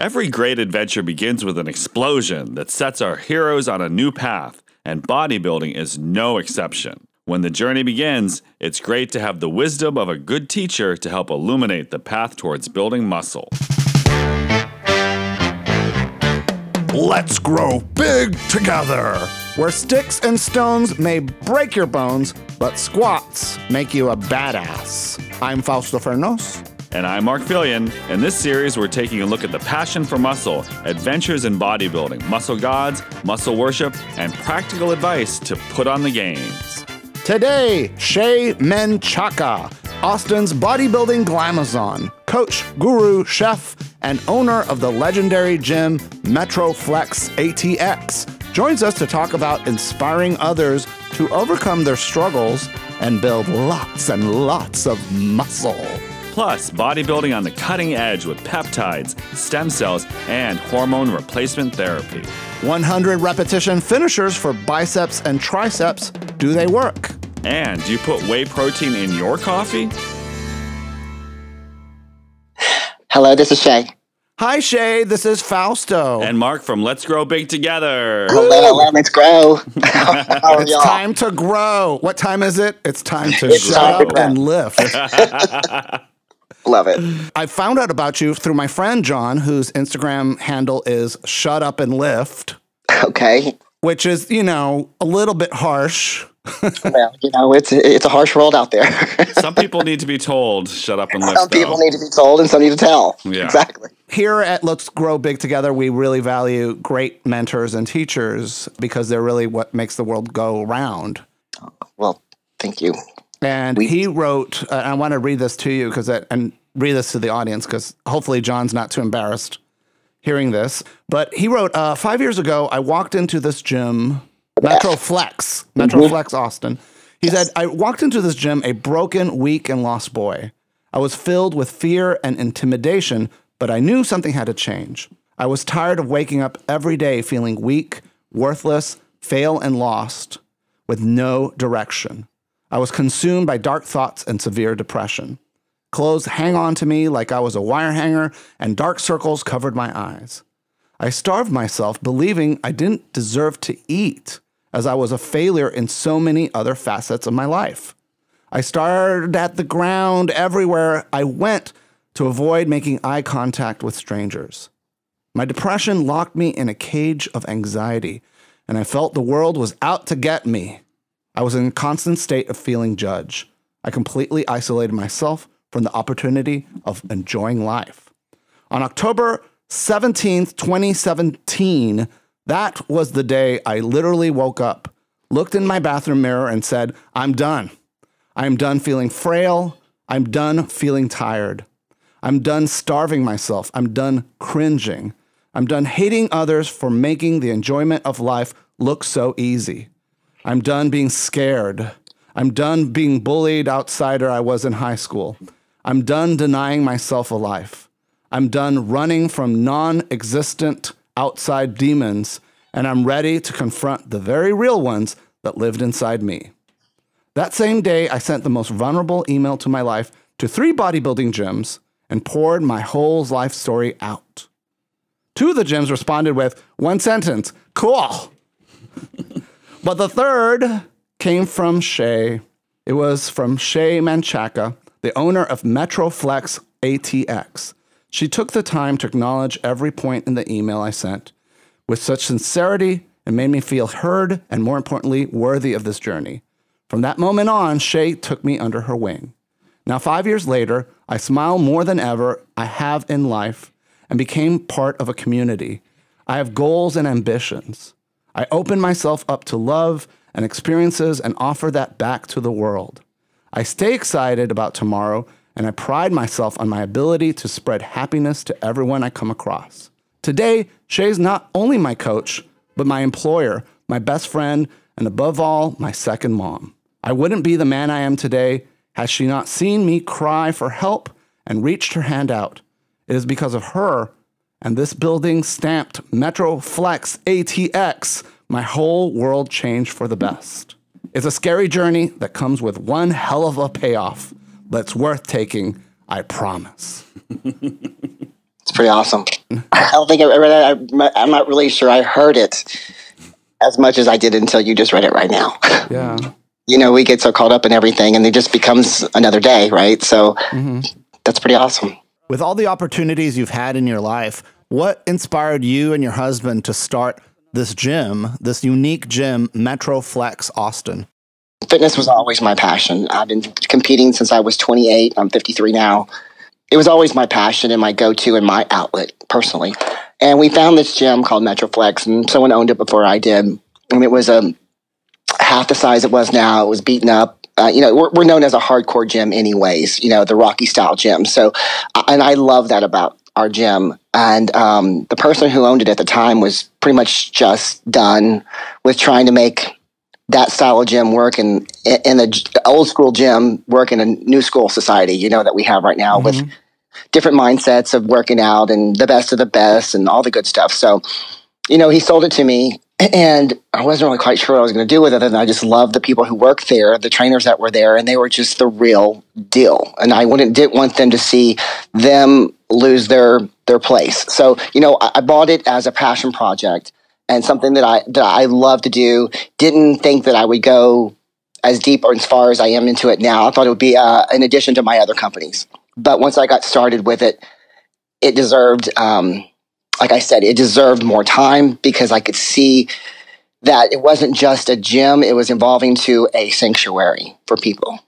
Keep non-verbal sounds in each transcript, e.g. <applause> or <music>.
Every great adventure begins with an explosion that sets our heroes on a new path, and bodybuilding is no exception. When the journey begins, it's great to have the wisdom of a good teacher to help illuminate the path towards building muscle. Let's grow big together. Where sticks and stones may break your bones, but squats make you a badass. I'm Fausto Fernos. And I'm Marc Felion. In this series, we're taking a look at the passion for muscle, adventures in bodybuilding, muscle gods, muscle worship, and practical advice to put on the gains. Today, Shay Menchaca, Austin's bodybuilding glamazon, coach, guru, chef, and owner of the legendary gym Metroflex ATX, joins us to talk about inspiring others to overcome their struggles and build lots and lots of muscle. Plus, bodybuilding on the cutting edge with peptides, stem cells, and hormone replacement therapy. 100 repetition finishers for biceps and triceps. Do they work? And do you put whey protein in your coffee? <sighs> Hello, this is Shay. Hi, Shay. This is Fausto. And Mark from Let's Grow Big Together. Hello, hello, let's grow. <laughs> How are it's y'all? time to grow. What time is it? It's time to It's shut time to up grow. and lift. <laughs> <laughs> Love it. I found out about you through my friend John, whose Instagram handle is shut up and lift, Okay. which is, you know, a little bit harsh. <laughs> Well, you know, it's it's a harsh world out there. <laughs> Some people need to be told, shut up and lift. some people though. need to be told and some need to tell. Yeah. Exactly. Here at Let's Grow Big Together, we really value great mentors and teachers because they're really what makes the world go round. Well, thank you. And he wrote, uh, I want to read this to you because and read this to the audience because hopefully John's not too embarrassed hearing this. But he wrote, uh, five years ago, I walked into this gym, Metroflex, Metroflex Austin. He said, I walked into this gym a broken, weak, and lost boy. I was filled with fear and intimidation, but I knew something had to change. I was tired of waking up every day feeling weak, worthless, fail, and lost with no direction. I was consumed by dark thoughts and severe depression. Clothes hang on to me like I was a wire hanger, and dark circles covered my eyes. I starved myself, believing I didn't deserve to eat, as I was a failure in so many other facets of my life. I stared at the ground everywhere I went to avoid making eye contact with strangers. My depression locked me in a cage of anxiety, and I felt the world was out to get me. I was in a constant state of feeling judged. I completely isolated myself from the opportunity of enjoying life. On October 17th, 2017, that was the day I literally woke up, looked in my bathroom mirror, and said, I'm done. I'm done feeling frail. I'm done feeling tired. I'm done starving myself. I'm done cringing. I'm done hating others for making the enjoyment of life look so easy. I'm done being scared. I'm done being bullied outsider I was in high school. I'm done denying myself a life. I'm done running from non existent outside demons, and I'm ready to confront the very real ones that lived inside me. That same day, I sent the most vulnerable email to my life to three bodybuilding gyms and poured my whole life story out. Two of the gyms responded with one sentence cool. <laughs> but the third came from Shay. It was from Shay Menchaca, the owner of Metroflex ATX. She took the time to acknowledge every point in the email I sent with such sincerity and made me feel heard and, more importantly, worthy of this journey. From that moment on, Shay took me under her wing. Now, five years later, I smile more than ever I have in life and became part of a community. I have goals and ambitions. I open myself up to love and experiences and offer that back to the world. I stay excited about tomorrow, and I pride myself on my ability to spread happiness to everyone I come across. Today, Shay's not only my coach, but my employer, my best friend, and above all, my second mom. I wouldn't be the man I am today had she not seen me cry for help and reached her hand out. It is because of her and this building stamped Metroflex ATX, my whole world changed for the best. It's a scary journey that comes with one hell of a payoff that's worth taking, I promise. <laughs> It's pretty awesome. I don't think I read it. I'm not really sure I heard it as much as I did until you just read it right now. Yeah. You know, we get so caught up in everything and it just becomes another day, right? So mm-hmm. that's pretty awesome. With all the opportunities you've had in your life, what inspired you and your husband to start this gym, this unique gym, Metroflex Austin? Fitness was always my passion. I've been competing since I was 28. I'm 53 now. It was always my passion and my go to and my outlet personally. And we found this gym called Metroflex, and someone owned it before I did. And it was um, half the size it was now. It was beaten up. Uh, you know, we're, we're known as a hardcore gym, anyways. You know, the Rocky style gym. So, uh, and I love that about our gym. And um, the person who owned it at the time was pretty much just done with trying to make that style of gym work in in the old school gym work in a new school society. You know that we have right now with different mindsets of working out and the best of the best and all the good stuff. So, you know, he sold it to me and I wasn't really quite sure what I was going to do with it. And I just loved the people who worked there, the trainers that were there, and they were just the real deal. And I wouldn't didn't want them to see them lose their their place. So, you know, I, I bought it as a passion project and something that I that I love to do. Didn't think that I would go as deep or as far as I am into it now. I thought it would be uh, in addition to my other companies. But once I got started with it, it deserved, um, like I said, it deserved more time because I could see that it wasn't just a gym; it was evolving to a sanctuary for people,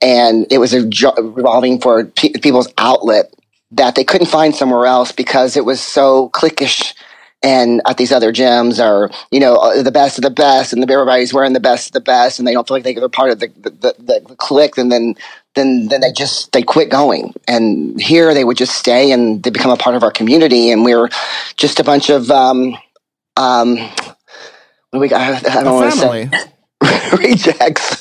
and it was evolving for pe- people's outlet that they couldn't find somewhere else because it was so cliquish and at these other gyms are you know uh, the best of the best and everybody's wearing the best of the best and they don't feel like they're part of the the, the, the clique and then then then they just they quit going. And here they would just stay and they become a part of our community. And we're just a bunch of um um what do we got i don't A want to family. say <laughs> rejects.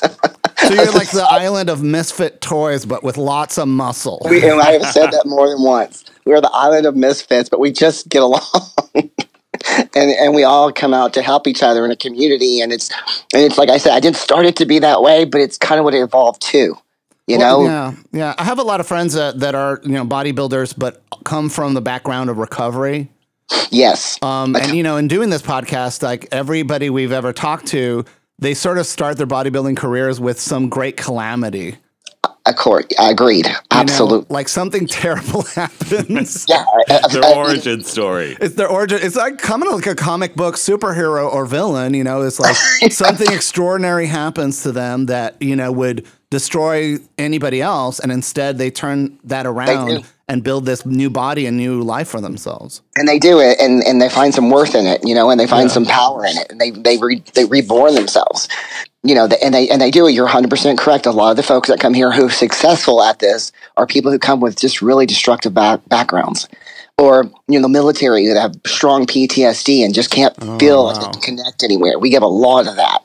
So you're <laughs> like the island of misfit toys, but with lots of muscle. we, and i have said <laughs> that more than once. We're the island of misfits but we just get along. And and we all come out to help each other in a community. And it's and it's like I said I didn't start it to be that way but it's kind of what it evolved to you know Yeah, yeah. I have a lot of friends that, that are you know bodybuilders, but come from the background of recovery. yes Um, and you know, in doing this podcast, like everybody we've ever talked to, they sort of start their bodybuilding careers with some great calamity. of course agreed you know? absolutely like something <laughs> terrible happens. yeah I- I- Their origin story. It's their origin. It's like coming like a comic book superhero or villain. You know, it's like <laughs> something extraordinary happens to them that you know would destroy anybody else, and instead they turn that around and build this new body and new life for themselves. and they do it and, and they find some worth in it you know and they find some power in it and they they re, they reborn themselves. You know and they and they do it. You're 100% correct. A lot of the folks that come here who are successful at this are people who come with just really destructive back, backgrounds. Or you know the military that have strong PTSD and just can't oh, feel like wow. connect anywhere. We get a lot of that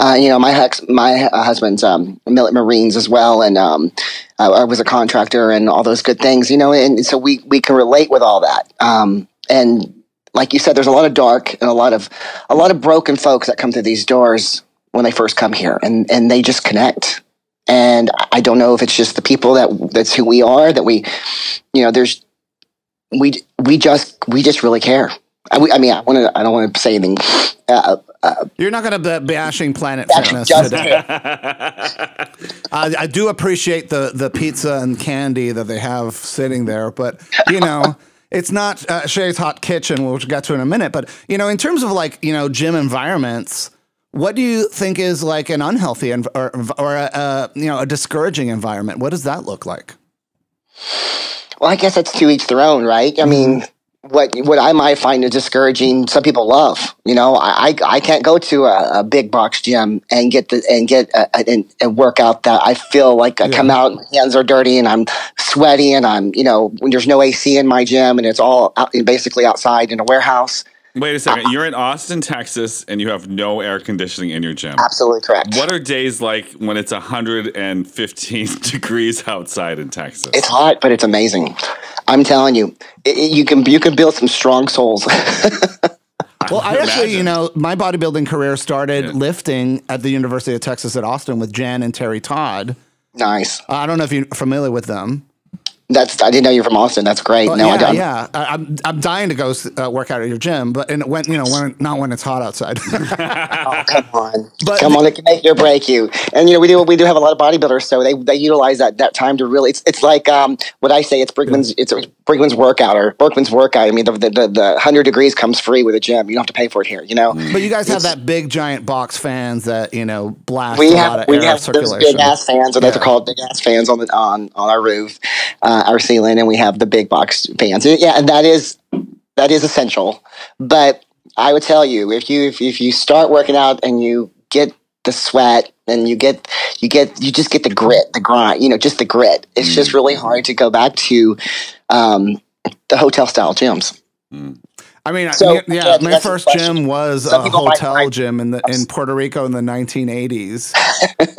uh, you know, my ex, my uh, husband's um, Marines as well, and um, uh, I was a contractor and all those good things. You know, and so we we can relate with all that. Um, and like you said, there's a lot of dark and a lot of a lot of broken folks that come through these doors when they first come here, and and they just connect. And I- I don't know if it's just the people that that's who we are that we, you know, there's we we just we just really care. I, I mean, I want to. I don't want to say anything. Uh, uh, You're not going to be bashing Planet Fitness today. <laughs> I, I do appreciate the the pizza and candy that they have sitting there, but you know. <laughs> It's not uh, Shay's Hot Kitchen, which we'll get to in a minute. But you know, in terms of like you know gym environments, what do you think is like an unhealthy env- or, or a, a you know a discouraging environment? What does that look like? Well, I guess that's to each their own, right? I mean, what what I might find is discouraging, some people love. You know, I I, I can't go to a, a, big box gym and get the and get a, a, a workout that I feel like I yeah. come out, my hands are dirty, and I'm sweaty, and I'm you know when there's no AC in my gym, and it's all out, basically outside in a warehouse. Wait a second. You're in Austin, Texas, and you have no air conditioning in your gym. Absolutely correct. What are days like when it's 115 <laughs> degrees outside in Texas? It's hot, but it's amazing. I'm telling you, it, it, you can you can build some strong souls. <laughs> well, I actually, you know, my bodybuilding career started yeah. lifting at the University of Texas at Austin with Jan and Terry Todd. Nice. I don't know if you're familiar with them. That's I didn't know you're from Austin. That's great. Well, no, yeah, I don't. Yeah, I, am I'm dying to go uh, work out at your gym, but and when you know when not when it's hot outside. <laughs> <laughs> oh come on, but come on, it can make you or break you. And you know we do we do have a lot of bodybuilders, so they, they utilize that that time to really. It's it's like um what I say. It's Brigman's yeah. it's Brigman's workout or Berkman's workout. I mean the the, the the hundred degrees comes free with a gym. You don't have to pay for it here. You know. But you guys have that big giant box fans that you know blast we have, we have those big ass fans, or yeah. they're called big ass fans on the on on our roof, uh, our ceiling, and we have the big box fans. Yeah, and that is that is essential. But I would tell you if you if, if you start working out and you get the sweat and you get you get you just get the grit, the grind, you know, just the grit. It's mm. just really hard to go back to um, the hotel style gyms. Mm. I mean, so, yeah, yeah, my first gym was Some a hotel gym in the in Puerto Rico in the 1980s.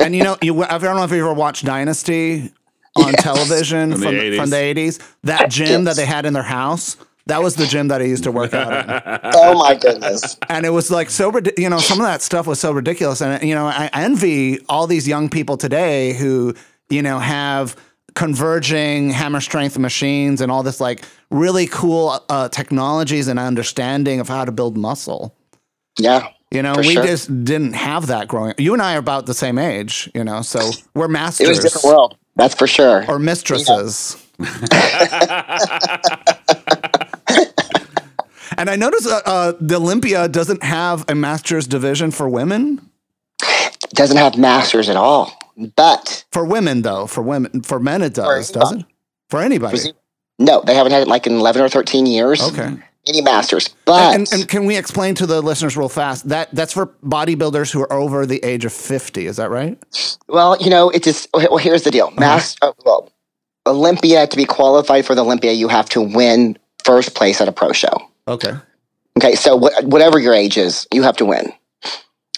<laughs> and you know, you, I don't know if you ever watched Dynasty on yes. television from, from, the from, the 80s. That gym that they had in their house. That was the gym that I used to work out in. <laughs> oh my goodness! And it was like so, you know, some of that stuff was so ridiculous. And you know, I envy all these young people today who, you know, have converging hammer strength machines and all this like really cool uh, technologies and understanding of how to build muscle. Yeah. You know, we sure. just didn't have that growing. You and I are about the same age, you know, so we're masters. It was a different world. That's for sure. Or mistresses. <laughs> and I noticed uh, uh, the Olympia doesn't have a masters division for women. It doesn't have masters at all. But for women, though, for women, for men, it does, does it? For anybody? No, they haven't had it like in eleven or thirteen years. Okay. Any masters, but and, and, can we explain to the listeners real fast that that's for bodybuilders who are over the age of fifty? Is that right? Well, you know, it just well. Here's the deal, uh-huh. Master. Uh, well, Olympia to be qualified for the Olympia, you have to win first place at a pro show. Okay. Okay, so wh- whatever your age is, you have to win.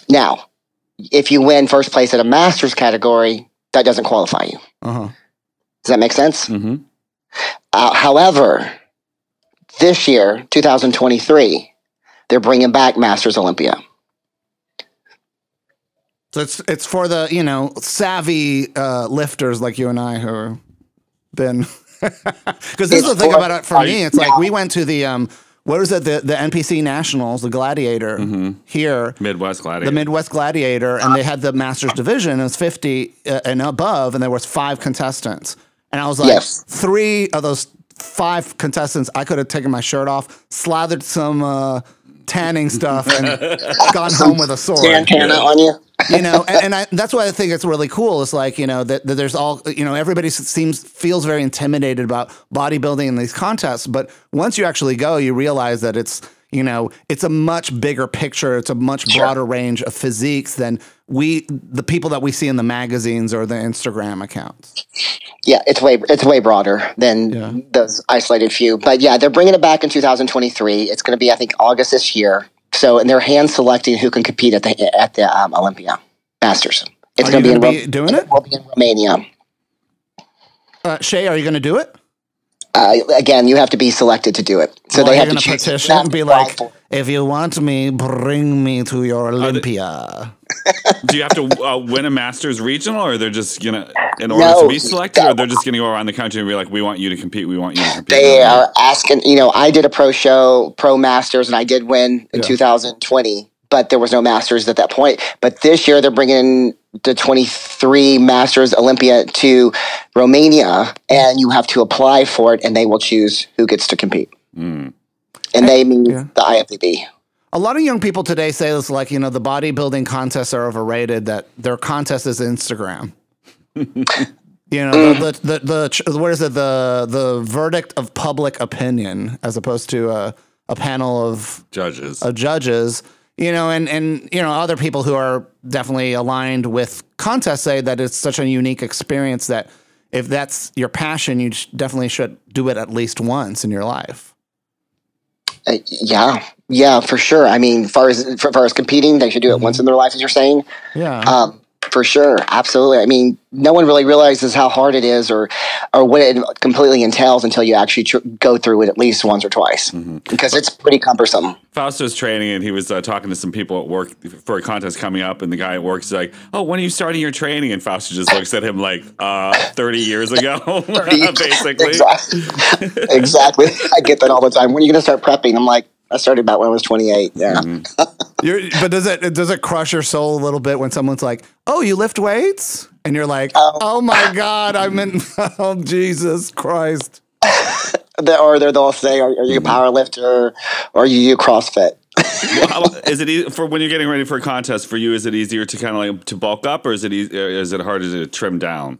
Now, if you win first place at a Masters category, that doesn't qualify you. Uh-huh. Does that make sense? Mm-hmm. Uh, however, this year, 2023, they're bringing back Masters Olympia. So it's it's for the you know savvy uh, lifters like you and I who have been because <laughs> this it's is the thing about it for me. It's like we went to the um, what was it the the NPC Nationals, the Gladiator mm-hmm. here, Midwest Gladiator, the Midwest Gladiator, and they had the Masters division. It was fifty uh, and above, and there was five contestants, and I was like, yes. three of those five contestants, I could have taken my shirt off, slathered some uh, tanning stuff, and <laughs> gone home with a sword. Santana on you. <laughs> you know, and, and I, that's why I think it's really cool. It's like you know that, that, there's all you know everybody seems feels very intimidated about bodybuilding in these contests, but once you actually go, you realize that it's you know it's a much bigger picture. It's a much broader sure. range of physiques than we the people that we see in the magazines or the Instagram accounts. Yeah, it's way it's way broader than yeah. those isolated few. But yeah, they're bringing it back in 2023. It's going to be I think August this year. So and they're hand selecting who can compete at the at the um, Olympia Masters. It's going to be, in be Ro- doing it. Will be in Romania. Uh, Shay, are you going to do it? Uh, again, you have to be selected to do it. So well, they have to petition and be like, if you want me, bring me to your Olympia. <laughs> do you have to uh, win a Masters regional, or they're just gonna, in order no, to be selected, or they're just gonna go around the country and be like, we want you to compete, we want you to compete. They are asking. You know, I did a pro show, pro Masters, and I did win in yeah. 2020 but there was no Masters at that point. But this year they're bringing the 23 Masters Olympia to Romania, and you have to apply for it, and they will choose who gets to compete. Mm. And they mean yeah. the IFBB. A lot of young people today say this, like you know, the bodybuilding contests are overrated. That their contest is Instagram. <laughs> You know, the, the, the, the, what is it? The, the verdict of public opinion as opposed to a, a panel of Judges. of judges, you know, and and you know other people who are definitely aligned with contests say that it's such a unique experience that if that's your passion, you definitely should do it at least once in your life. Uh, yeah, yeah, for sure. I mean, far as far as competing, they should do it once in their life, as you're saying. Yeah. Um, for sure, absolutely. I mean, no one really realizes how hard it is, or or what it completely entails until you actually tr- go through it at least once or twice, because it's pretty cumbersome. Fausto's training and he was uh, talking to some people at work for a contest coming up, and the guy at work is like, "Oh, when are you starting your training?" And Fausto just looks at him like, "Uh, thirty years ago, <laughs> <laughs> basically." exactly. exactly. I get that all the time. When are you going to start prepping? I'm like, I started about when I was 28. Yeah. You're, but does it does it crush your soul a little bit when someone's like, "Oh, you lift weights," and you're like, Um, "Oh my God, I'm in." <laughs> Oh Jesus Christ! <laughs> The- or they're- they'll say, are, are you a power lifter or are you CrossFit? <laughs> Is it e- for when you're getting ready for a contest for you? Is it easier to kind of like to bulk up, or is it e- is it harder to trim down?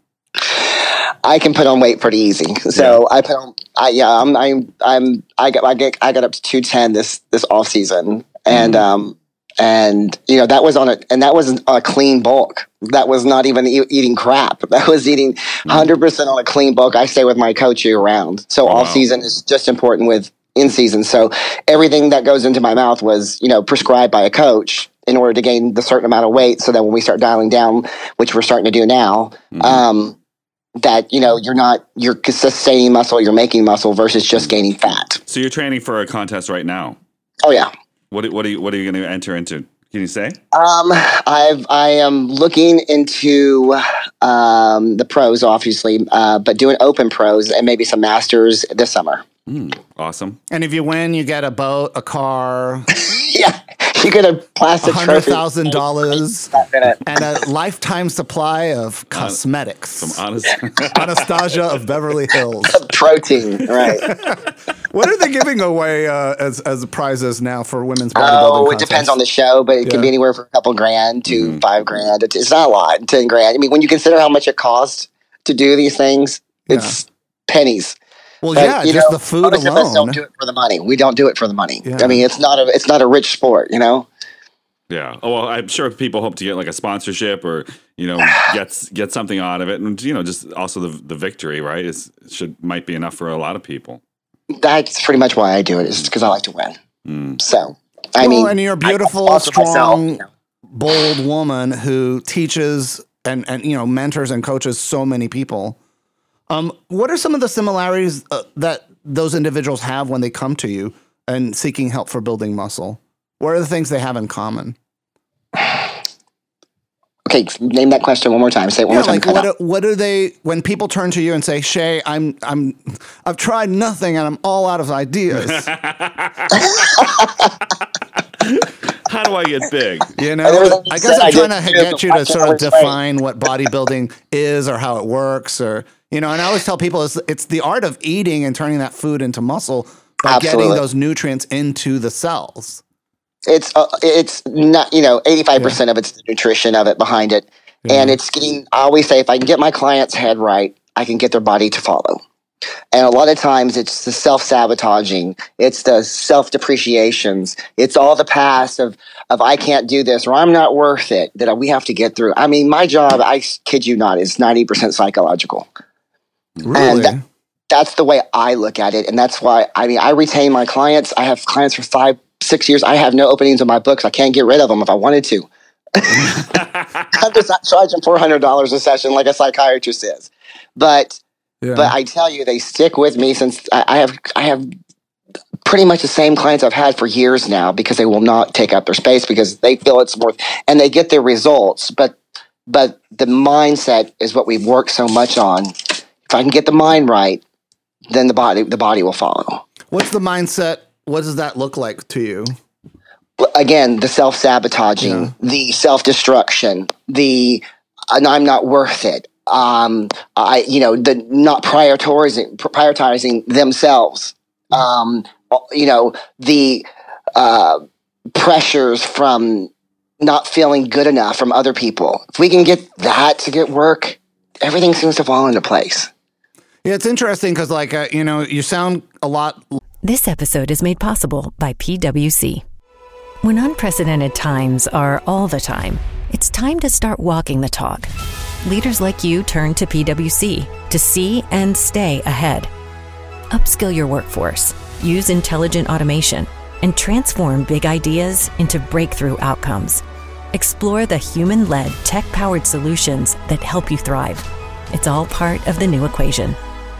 I can put on weight pretty easy. So I put on, I, yeah, I'm, I'm, I'm, I got, I get, I got up to 210 this, this off season. And, um, and you know, that was on a, and that was a clean bulk. That was not even e- eating crap. <laughs> That was eating 100% on a clean bulk. I stay with my coach year round. So off wow. season is just important with in season. So everything that goes into my mouth was, you know, prescribed by a coach in order to gain the certain amount of weight so that when we start dialing down, which we're starting to do now, um, that you know you're not you're sustaining muscle, you're making muscle versus just gaining fat. So you're training for a contest right now. Oh yeah. What what are you what are you going to enter into? Can you say? Um, I've I am looking into um, the pros, obviously, uh, but doing open pros and maybe some masters this summer. Awesome. And if you win, you get a boat, a car, <laughs> yeah, you get a plastic hundred trophy. thousand dollars, <laughs> and a lifetime supply of cosmetics. Honest. <laughs> Anastasia of Beverly Hills. Protein, right? What are they giving away uh, as as prizes now for women's bodybuilding? Oh, it depends on the show, but it can be anywhere from a couple grand to five grand. It's, it's not a lot, ten grand. I mean, when you consider how much it costs to do these things, it's pennies. Well, But, yeah, you just know, the food most of us alone. don't do it for the money. We don't do it for the money. Yeah. I mean, it's not a it's not a rich sport, you know. Yeah. Oh well, I'm sure people hope to get like a sponsorship or you know <sighs> get get something out of it, and you know just also the the victory, right? Is should might be enough for a lot of people. That's pretty much why I do it. Is because I like to win. Mm. So, I well, mean, and you're a I beautiful, sponsor myself, strong, you know. bold woman who teaches and and you know mentors and coaches so many people. Um, what are some of the similarities uh, that those individuals have when they come to you and seeking help for building muscle? What are the things they have in common? <sighs> Okay, name that question one more time. Say it one Yeah, more time. like what? out. Do, what do they when people turn to you and say, "Shay, I'm I'm I've tried nothing and I'm all out of ideas." <laughs> <laughs> How do I get big? You know, I guess I I'm trying to get you to sort of define what bodybuilding is or how it works, or you know. And I always tell people it's it's the art of eating and turning that food into muscle by getting those nutrients into the cells. It's uh, it's not you know eighty five percent of it's the nutrition of it behind it, and it's getting. I always say if I can get my client's head right, I can get their body to follow. And a lot of times it's the self sabotaging, it's the self depreciations, it's all the past of of I can't do this or I'm not worth it that we have to get through. I mean, my job, I kid you not, is ninety percent psychological. Really? that- that's the way I look at it. And that's why, I mean, I retain my clients. I have clients for five, six years. I have no openings in my books. I can't get rid of them if I wanted to. <laughs> I'm just not charging $400 a session like a psychiatrist is. But, yeah. but I tell you, they stick with me since I, I have, I have pretty much the same clients I've had for years now because they will not take up their space because they feel it's worth, and they get their results. But, but the mindset is what we've worked so much on. If I can get the mind right, then the body the body will follow. What's the mindset? What does that look like to you? Again, the self sabotaging, Yeah. the self destruction, the and I'm not worth it. Um, I you know the not prioritizing prioritizing themselves. Um, you know the uh, pressures from not feeling good enough from other people. If we can get that to get work, everything seems to fall into place. Yeah, it's interesting because, like, uh, you know, you sound a lot. This episode is made possible by PWC. When unprecedented times are all the time, it's time to start walking the talk. Leaders like you turn to PWC to see and stay ahead. Upskill your workforce, use intelligent automation, and transform big ideas into breakthrough outcomes. Explore the human led, tech powered solutions that help you thrive. It's all part of the new equation.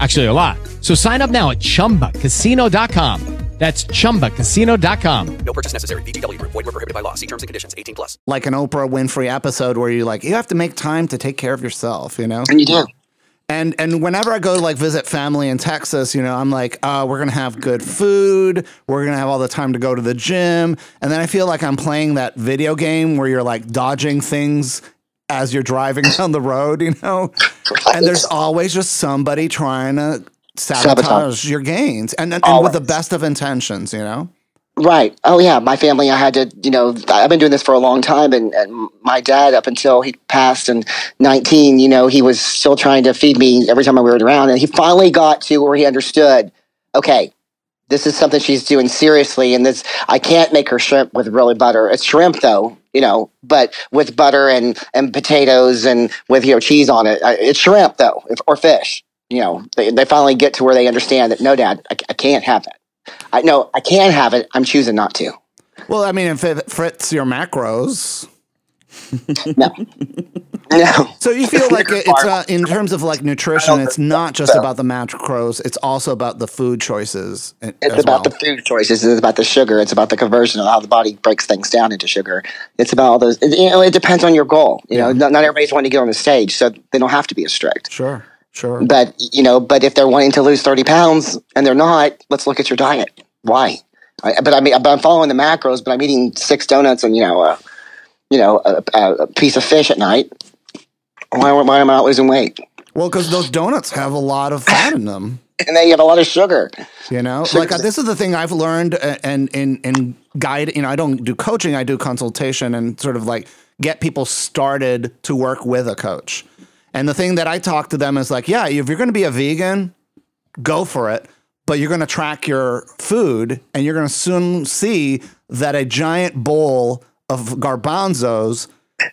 Actually, a lot. So sign up now at chumbacasino.com. That's chumbacasino.com. No purchase necessary. VGW Group. Void were prohibited by law. See terms and conditions. 18 plus. like an Oprah Winfrey episode where you like you have to make time to take care of yourself, you know. And you do. And and whenever I go to like visit family in Texas, you know, I'm like, uh, we're gonna have good food. We're gonna have all the time to go to the gym. And then I feel like I'm playing that video game where you're like dodging things as you're driving down the road, you know. And there's always just somebody trying to sabotage, Sabotage. your gains, and and, and with the best of intentions, you know. Right. Oh yeah. My family. I had to. You know, I've been doing this for a long time, and, and my dad, up until he passed in 19, you know, he was still trying to feed me every time I were around, and he finally got to where he understood. Okay, this is something she's doing seriously, and this I can't make her shrimp with really butter. It's shrimp though, you know, but with butter and and potatoes and with you know cheese on it. It's shrimp though, or fish. You know, they, they finally get to where they understand that no, Dad, I, I can't have that. I know I can have it. I'm choosing not to. Well, I mean, if it fits your macros, No. <laughs> No. So you feel like it's uh, in terms of like nutrition, it's not just about the macros; it's also about the food choices. It's as about well. the food choices. It's about the sugar. It's about the conversion of how the body breaks things down into sugar. It's about all those. it- You know, it depends on your goal. You know, not, not everybody's wanting to get on the stage, so they don't have to be as strict. Sure, sure. But you know, but if they're wanting to lose thirty pounds and they're not, let's look at your diet. Why? I, but I mean, but I'm following the macros, but I'm eating six donuts and you know, uh, you know, a, a, a piece of fish at night. Why, why am I not losing weight? Well, because those donuts have a lot of fat in them. <laughs> And then you have a lot of sugar. You know, Sure. like uh, this is the thing I've learned, uh, and in in guide. You know, I don't do coaching; I do consultation, and sort of like get people started to work with a coach. And the thing that I talk to them is like, yeah, if you're going to be a vegan, go for it. But you're going to track your food, and you're going to soon see that a giant bowl of garbanzos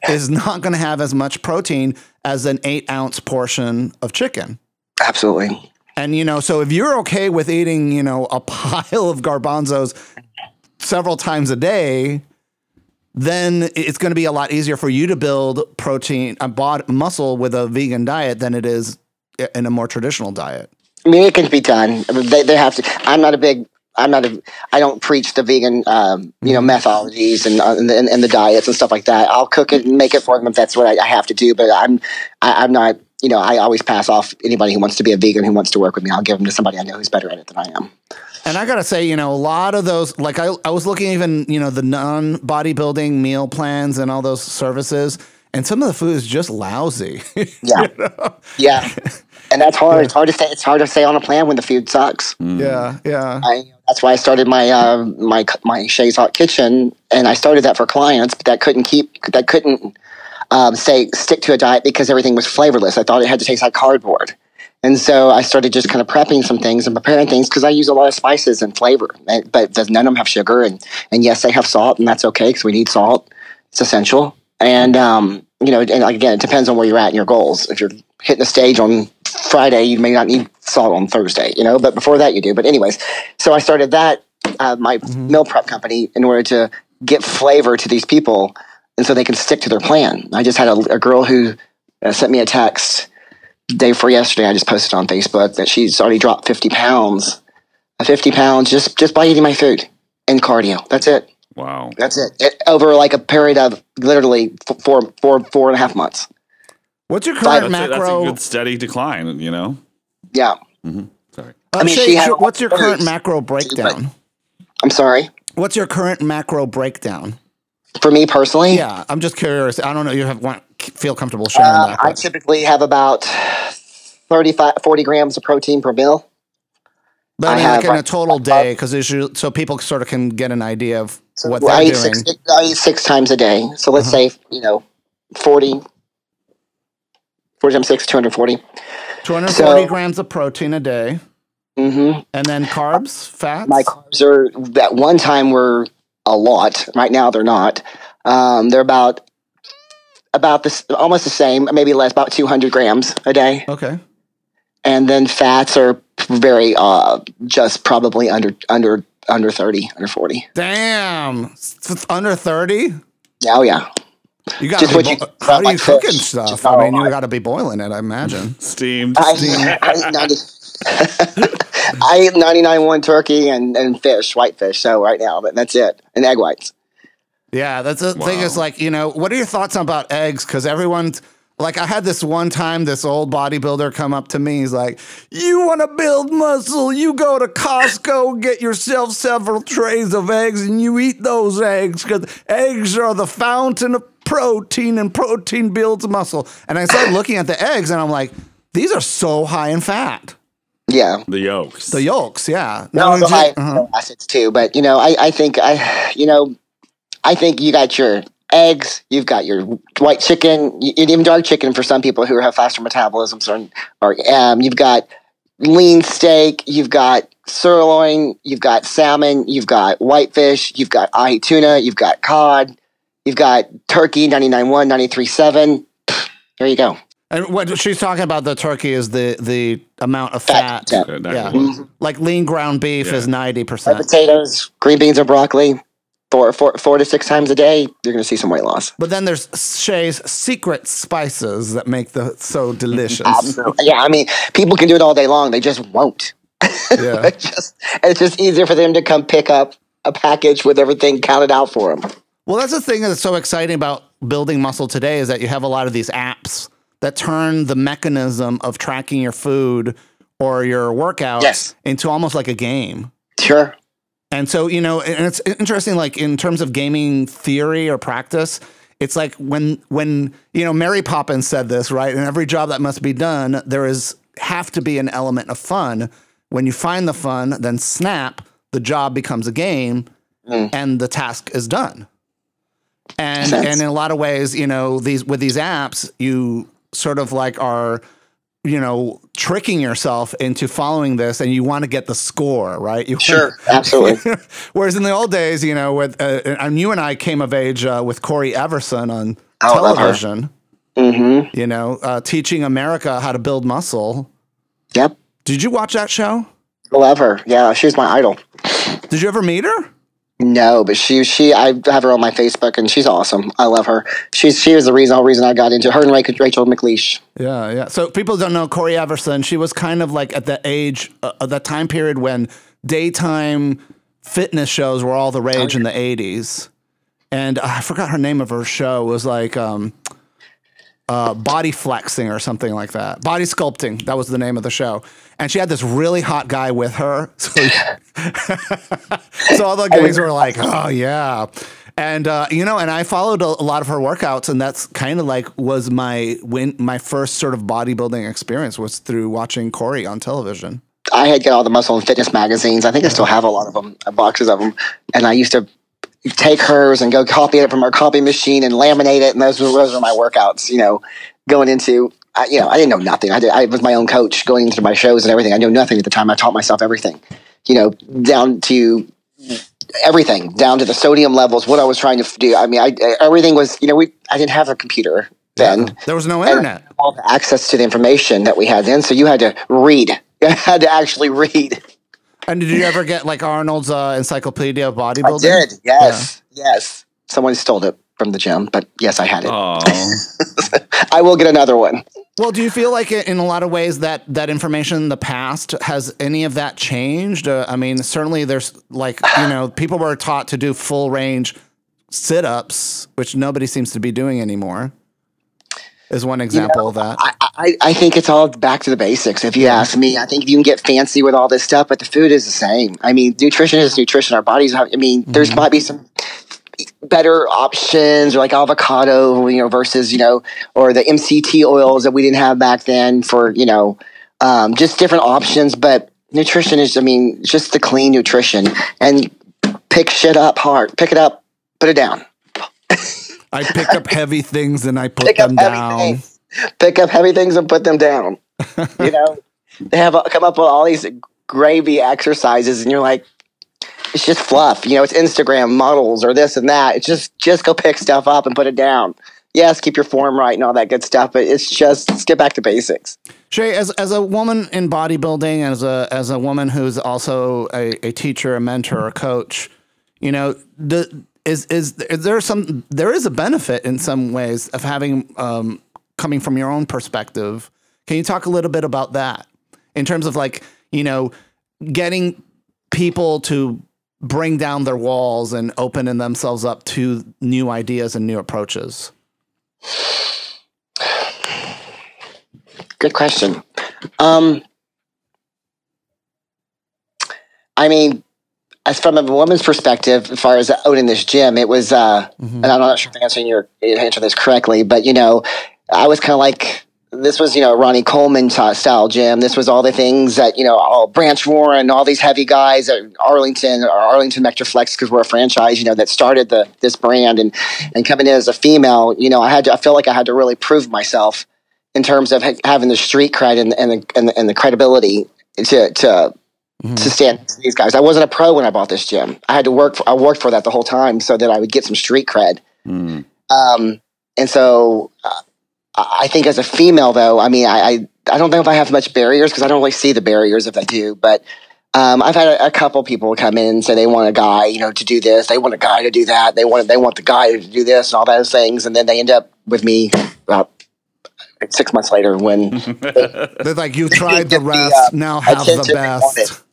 is not going to have as much protein as an eight ounce portion of chicken. Absolutely. And you know, so if you're okay with eating, you know, a <laughs> pile of garbanzos several times a day, then it's going to be a lot easier for you to build protein, a bod muscle with a vegan diet than it is in a more traditional diet. I mean, it can be done. They, they have to. I'm not a big. I'm not a. I don't preach the vegan, um, you know, methodologies and, uh, and, and the diets and stuff like that. I'll cook it and make it for them if that's what I, I have to do. But I'm, I, I'm not. You know, I always pass off anybody who wants to be a vegan who wants to work with me. I'll give them to somebody I know who's better at it than I am. And I gotta say, you know, a lot of those, like I, I was looking even, you know, the non bodybuilding meal plans and all those services, and some of the food is just lousy. <laughs> Yeah, yeah, and that's hard. It's hard to say. It's hard to say on a plan when the food sucks. yeah, yeah. I, that's why I started my uh, my my Shay's Hot Kitchen, and I started that for clients, but that couldn't keep that couldn't um, say stick to a diet because everything was flavorless. I thought it had to taste like cardboard, and so I started just kind of prepping some things and preparing things because I use a lot of spices and flavor, but none of them have sugar, and and yes, they have salt, and that's okay because we need salt. It's essential, and um, you know, and again, it depends on where you're at in your goals. If you're hitting the stage on Friday, you may not need salt on Thursday, you know, but before that you do. But anyways, so I started that uh, my meal prep company in order to get flavor to these people, and so they can stick to their plan. I just had a, a girl who uh, sent me a text day before yesterday. I just posted on Facebook that she's already dropped fifty pounds, uh, fifty pounds just just by eating my food and cardio. That's it. Wow. That's it. it over like a period of literally four, four, four and a half months. What's your current That's a, that's a macro? good steady decline, you know? Yeah. Sorry. uh, I mean, Shay, she had what's your current macro breakdown? I'm sorry. What's your current macro breakdown? For me personally, Yeah, I'm just curious. I don't know. You have want feel comfortable sharing uh, that. I typically have about 35, 40 grams of protein per meal. But I I mean, have, like in a total five- day, because so people sort of can get an idea of what I they're eat, doing. six, I eat six times a day. So let's Uh-huh. say, you know, 40, 40 times six, 240. 240 so- grams of protein a day, Mm-hmm. and then carbs, fats. My carbs are, that one time were a lot. Right now they're not. Um, they're about, about this, almost the same, maybe less, about 200 grams a day. okay. and then fats are very uh just probably under under under 30 under 40 Damn, S- under 30. yeah oh yeah You got Just to you- bo- how do you like cook and stuff? Just I mean, you lot. got to be boiling it. I imagine. Steamed. I, I, eat 90, <laughs> I eat 99 one turkey and, and fish whitefish so right now but that's it and egg whites Yeah, that's the thing. Is like you know, what are your thoughts about eggs? Because everyone's like, I had this one time, this old bodybuilder come up to me. He's like, "You want to build muscle? You go to Costco, get yourself several trays of eggs, and you eat those eggs because eggs are the fountain of protein, and protein builds muscle." And I started looking at the eggs, and I'm like, "These are so high in fat." yeah the yolks. The yolks, yeah. no only the high uh-huh. acids too but you know I, I think i you know i think you got your eggs you've got your white chicken and even dark chicken for some people who have faster metabolisms or, or um, you've got lean steak you've got sirloin you've got salmon you've got whitefish you've got ahi tuna you've got cod you've got turkey 99.1 93.7 there you go And what she's talking about the turkey is the the amount of Fat fat. content. That Yeah. Mm-hmm. Like lean ground beef Yeah. is ninety Fried percent. potatoes green beans or broccoli four, four, four to six times a day you're going to see some weight loss But then there's Shay's secret spices that make the so delicious. Absolutely. Yeah, I mean, people can do it all day long. They just won't. <laughs> Yeah. it's just it's just easier for them to come pick up a package with everything counted out for them. Well, that's the thing that's so exciting about building muscle today is that you have a lot of these apps that turn the mechanism of tracking your food or your workouts Yes. into almost like a game. Sure. And so, you know, and it's interesting, like in terms of gaming theory or practice, it's like when when you know Mary Poppins said this, right? In every job that must be done, there is have to be an element of fun. When you find the fun, then snap, the job becomes a game, mm. and the task is done. And Sense. and in a lot of ways, you know, these with these apps, you sort of like are you know, tricking yourself into following this and you want to get the score, right? You Sure. <laughs> Absolutely. <laughs> Whereas in the old days, you know, with uh, and you and I came of age uh, with Cory Everson on I television. mm-hmm. You know, uh, teaching America how to build muscle. Yep. Did you watch that show? I love her. Yeah, she's my idol. Did you ever meet her? No, but she she I have her on my Facebook and she's awesome. I love her. She's she was the reason whole reason I got into her and Rachel, Rachel McLish. Yeah, yeah. So people don't know Cory Everson. She was kind of like at the age, uh, of that time period when daytime fitness shows were all the rage in the '80s. And uh, I forgot her name of her show. It was like um, uh, body flexing or something like that. Body sculpting. That was the name of the show. And she had this really hot guy with her. <laughs> So, <laughs> so all the guys were like, "Oh yeah." And uh, you know, and I followed a, a lot of her workouts, and that's kind of like was my win. My first sort of bodybuilding experience was through watching Cory on television. I had got all the muscle and fitness magazines. I think I still have a lot of them, boxes of them. And I used to take hers and go copy it from our copy machine and laminate it. And those were, those were my workouts, you know, going into, I, you know, I didn't know nothing. I, did, I was my own coach going into my shows and everything. I knew nothing at the time. I taught myself everything, you know, down to everything, down to the sodium levels, what I was trying to do. I mean, I, everything was, you know, we, I didn't have a computer then. There was no internet. all the access to the information that we had then. So you had to read. <laughs> You had to actually read. And did you ever get like Arnold's uh, Encyclopedia of Bodybuilding? I did. Yes. Yes. Someone stole it from the gym, but yes, I had it. Oh, <laughs> I will get another one. Well, do you feel like in a lot of ways that that information in the past has any of that changed? Uh, I mean, certainly there's like you know <sighs> people were taught to do full range sit ups, which nobody seems to be doing anymore. Is one example of that. I, I, I think it's all back to the basics. If you ask me, I think you can get fancy with all this stuff, but the food is the same. I mean, nutrition is nutrition. Our bodies have, I mean, there's might be some better options or like avocado, you know, versus, you know, or the MCT oils that we didn't have back then for, you know, um, just different options. But nutrition is, I mean, just the clean nutrition and pick shit up hard, pick it up, put it down. <laughs> I pick up heavy things and I put pick them down. things. Pick up heavy things and put them down. <laughs> you know, they have uh, come up with all these gravy exercises, and you're like, it's just fluff. You know, it's Instagram models or this and that. It's just just go pick stuff up and put it down. Yes, keep your form right and all that good stuff, but it's just let's get back to basics. Shay, as as a woman in bodybuilding, as a as a woman who's also a, a teacher, a mentor, a coach, you know, the is is there some there is a benefit in some ways of having um, coming from your own perspective. Can you talk a little bit about that in terms of like you know getting people to bring down their walls and opening themselves up to new ideas and new approaches? Good question. Um, I mean, as from a woman's perspective, as far as owning this gym, it was, uh, and I'm not sure if I'm answering your answer this correctly, but you know, I was kind of like, this was, you know, Ronnie Coleman style gym. This was all the things that, you know, all Branch Warren, all these heavy guys at Arlington or Arlington Metroflex, because we're a franchise, you know, that started the, this brand and, and coming in as a female, you know, I had to, I feel like I had to really prove myself in terms of ha- having the street cred and, and, the, and, the, and the credibility to, to, to stand to these guys. I wasn't a pro when I bought this gym. I had to work. For, I worked for that the whole time so that I would get some street cred. Mm. Um, and so uh, I I think as a female, though, I mean, I I, I don't know if I have much barriers because I don't really see the barriers if I do. But um, I've had a, a couple people come in and say they want a guy, you know, to do this. They want a guy to do that. They want they want the guy to do this and all those things. And then they end up with me about six months later when <laughs> They're like, you tried the Get the, rest, uh, now have the attention they wanted. best.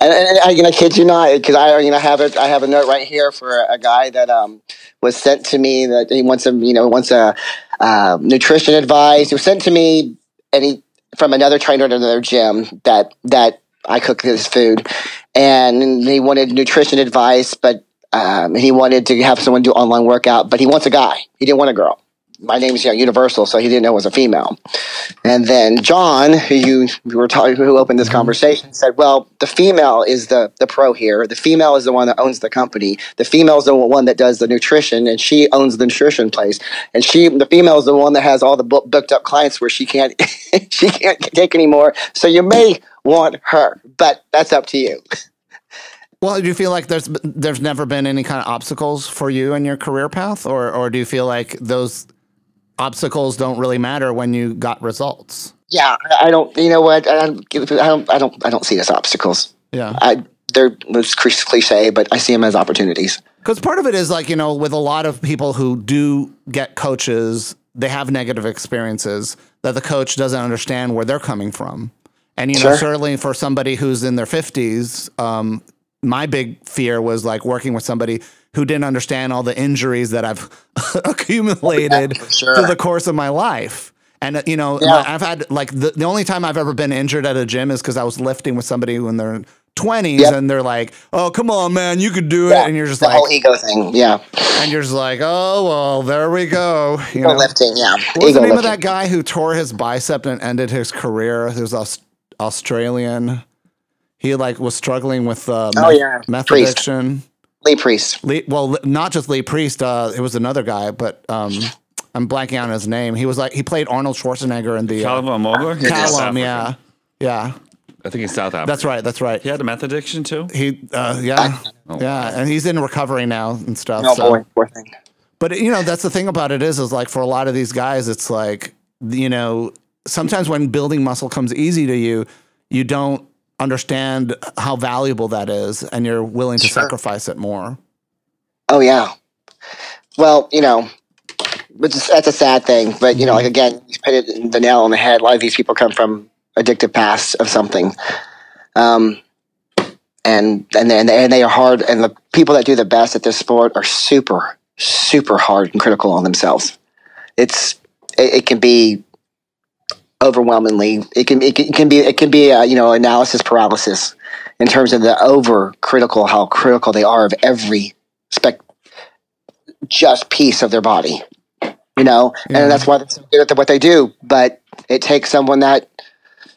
And, and I, you know, kid you not, because I, you know, have it. I have a note right here for a guy that um, was sent to me that he wants a, you know, wants a uh, nutrition advice. He was sent to me, and he from another trainer at another gym that that I cook his food, and he wanted nutrition advice, but um, he wanted to have someone do online workout, but he wants a guy. He didn't want a girl. My name's you know, Universal, so he didn't know it was a female. And then John, who you were talking, who opened this mm-hmm. conversation, said, "Well, the female is the the pro here. The female is the one that owns the company. The female is the one that does the nutrition, and she owns the nutrition place. And she, the female, is the one that has all the book, booked up clients where she can't <laughs> she can't take anymore. So you may want her, but that's up to you." Well, do you feel like there's there's never been any kind of obstacles for you in your career path, or or do you feel like those obstacles don't really matter when you got results? Yeah, I don't. You know what? I don't. I don't. I don't. I don't see it as obstacles. Yeah. I they're it's cliche, but I see them as opportunities. Because part of it is like, you know, with a lot of people who do get coaches, they have negative experiences that the coach doesn't understand where they're coming from. And, you know, Sure. certainly for somebody who's in their 50s, um, my big fear was like working with somebody who didn't understand all the injuries that I've <laughs> accumulated for sure. through the course of my life. And, uh, you know, Yeah. I've had like the, the only time I've ever been injured at a gym is because I was lifting with somebody when they're 20s Yep. and they're like, oh, come on, man, you could do it. Yeah, And you're just like the like, whole ego thing. Yeah, and you're just like, oh well, there we go. You ego know, lifting. Yeah, what was the ego name of that guy who tore his bicep and ended his career? He was Aus- Australian. He like was struggling with uh, Oh, meth, yeah. meth Priest. addiction. Lee Priest. Lee, well, not just Lee Priest. Uh, it was another guy, but um, I'm blanking on his name. He was like he played Arnold Schwarzenegger in the uh, Calum Moger? He's Calum. Yeah, yeah, I think he's South African. that's right. That's right. He had a meth addiction too? He, uh, yeah, Oh, yeah, and he's in recovery now and stuff. Oh so. boy, poor thing. But you know, that's the thing about it is, is like for a lot of these guys, it's like you know, sometimes when building muscle comes easy to you, you don't understand how valuable that is, and you're willing to Sure. sacrifice it more. Oh yeah. Well, you know, which is, that's a sad thing. But you know, like again, you put it the nail on the head. A lot of these people come from addictive pasts of something, um, and and they, and they, and they are hard. And the people that do the best at this sport are super, super hard and critical on themselves. It's it, it can be overwhelmingly. It can it can, it can be it can be uh, you know analysis paralysis in terms of the over critical how critical they are of every spec just piece of their body you know Yeah. and that's why they're so good at what they do but it takes someone that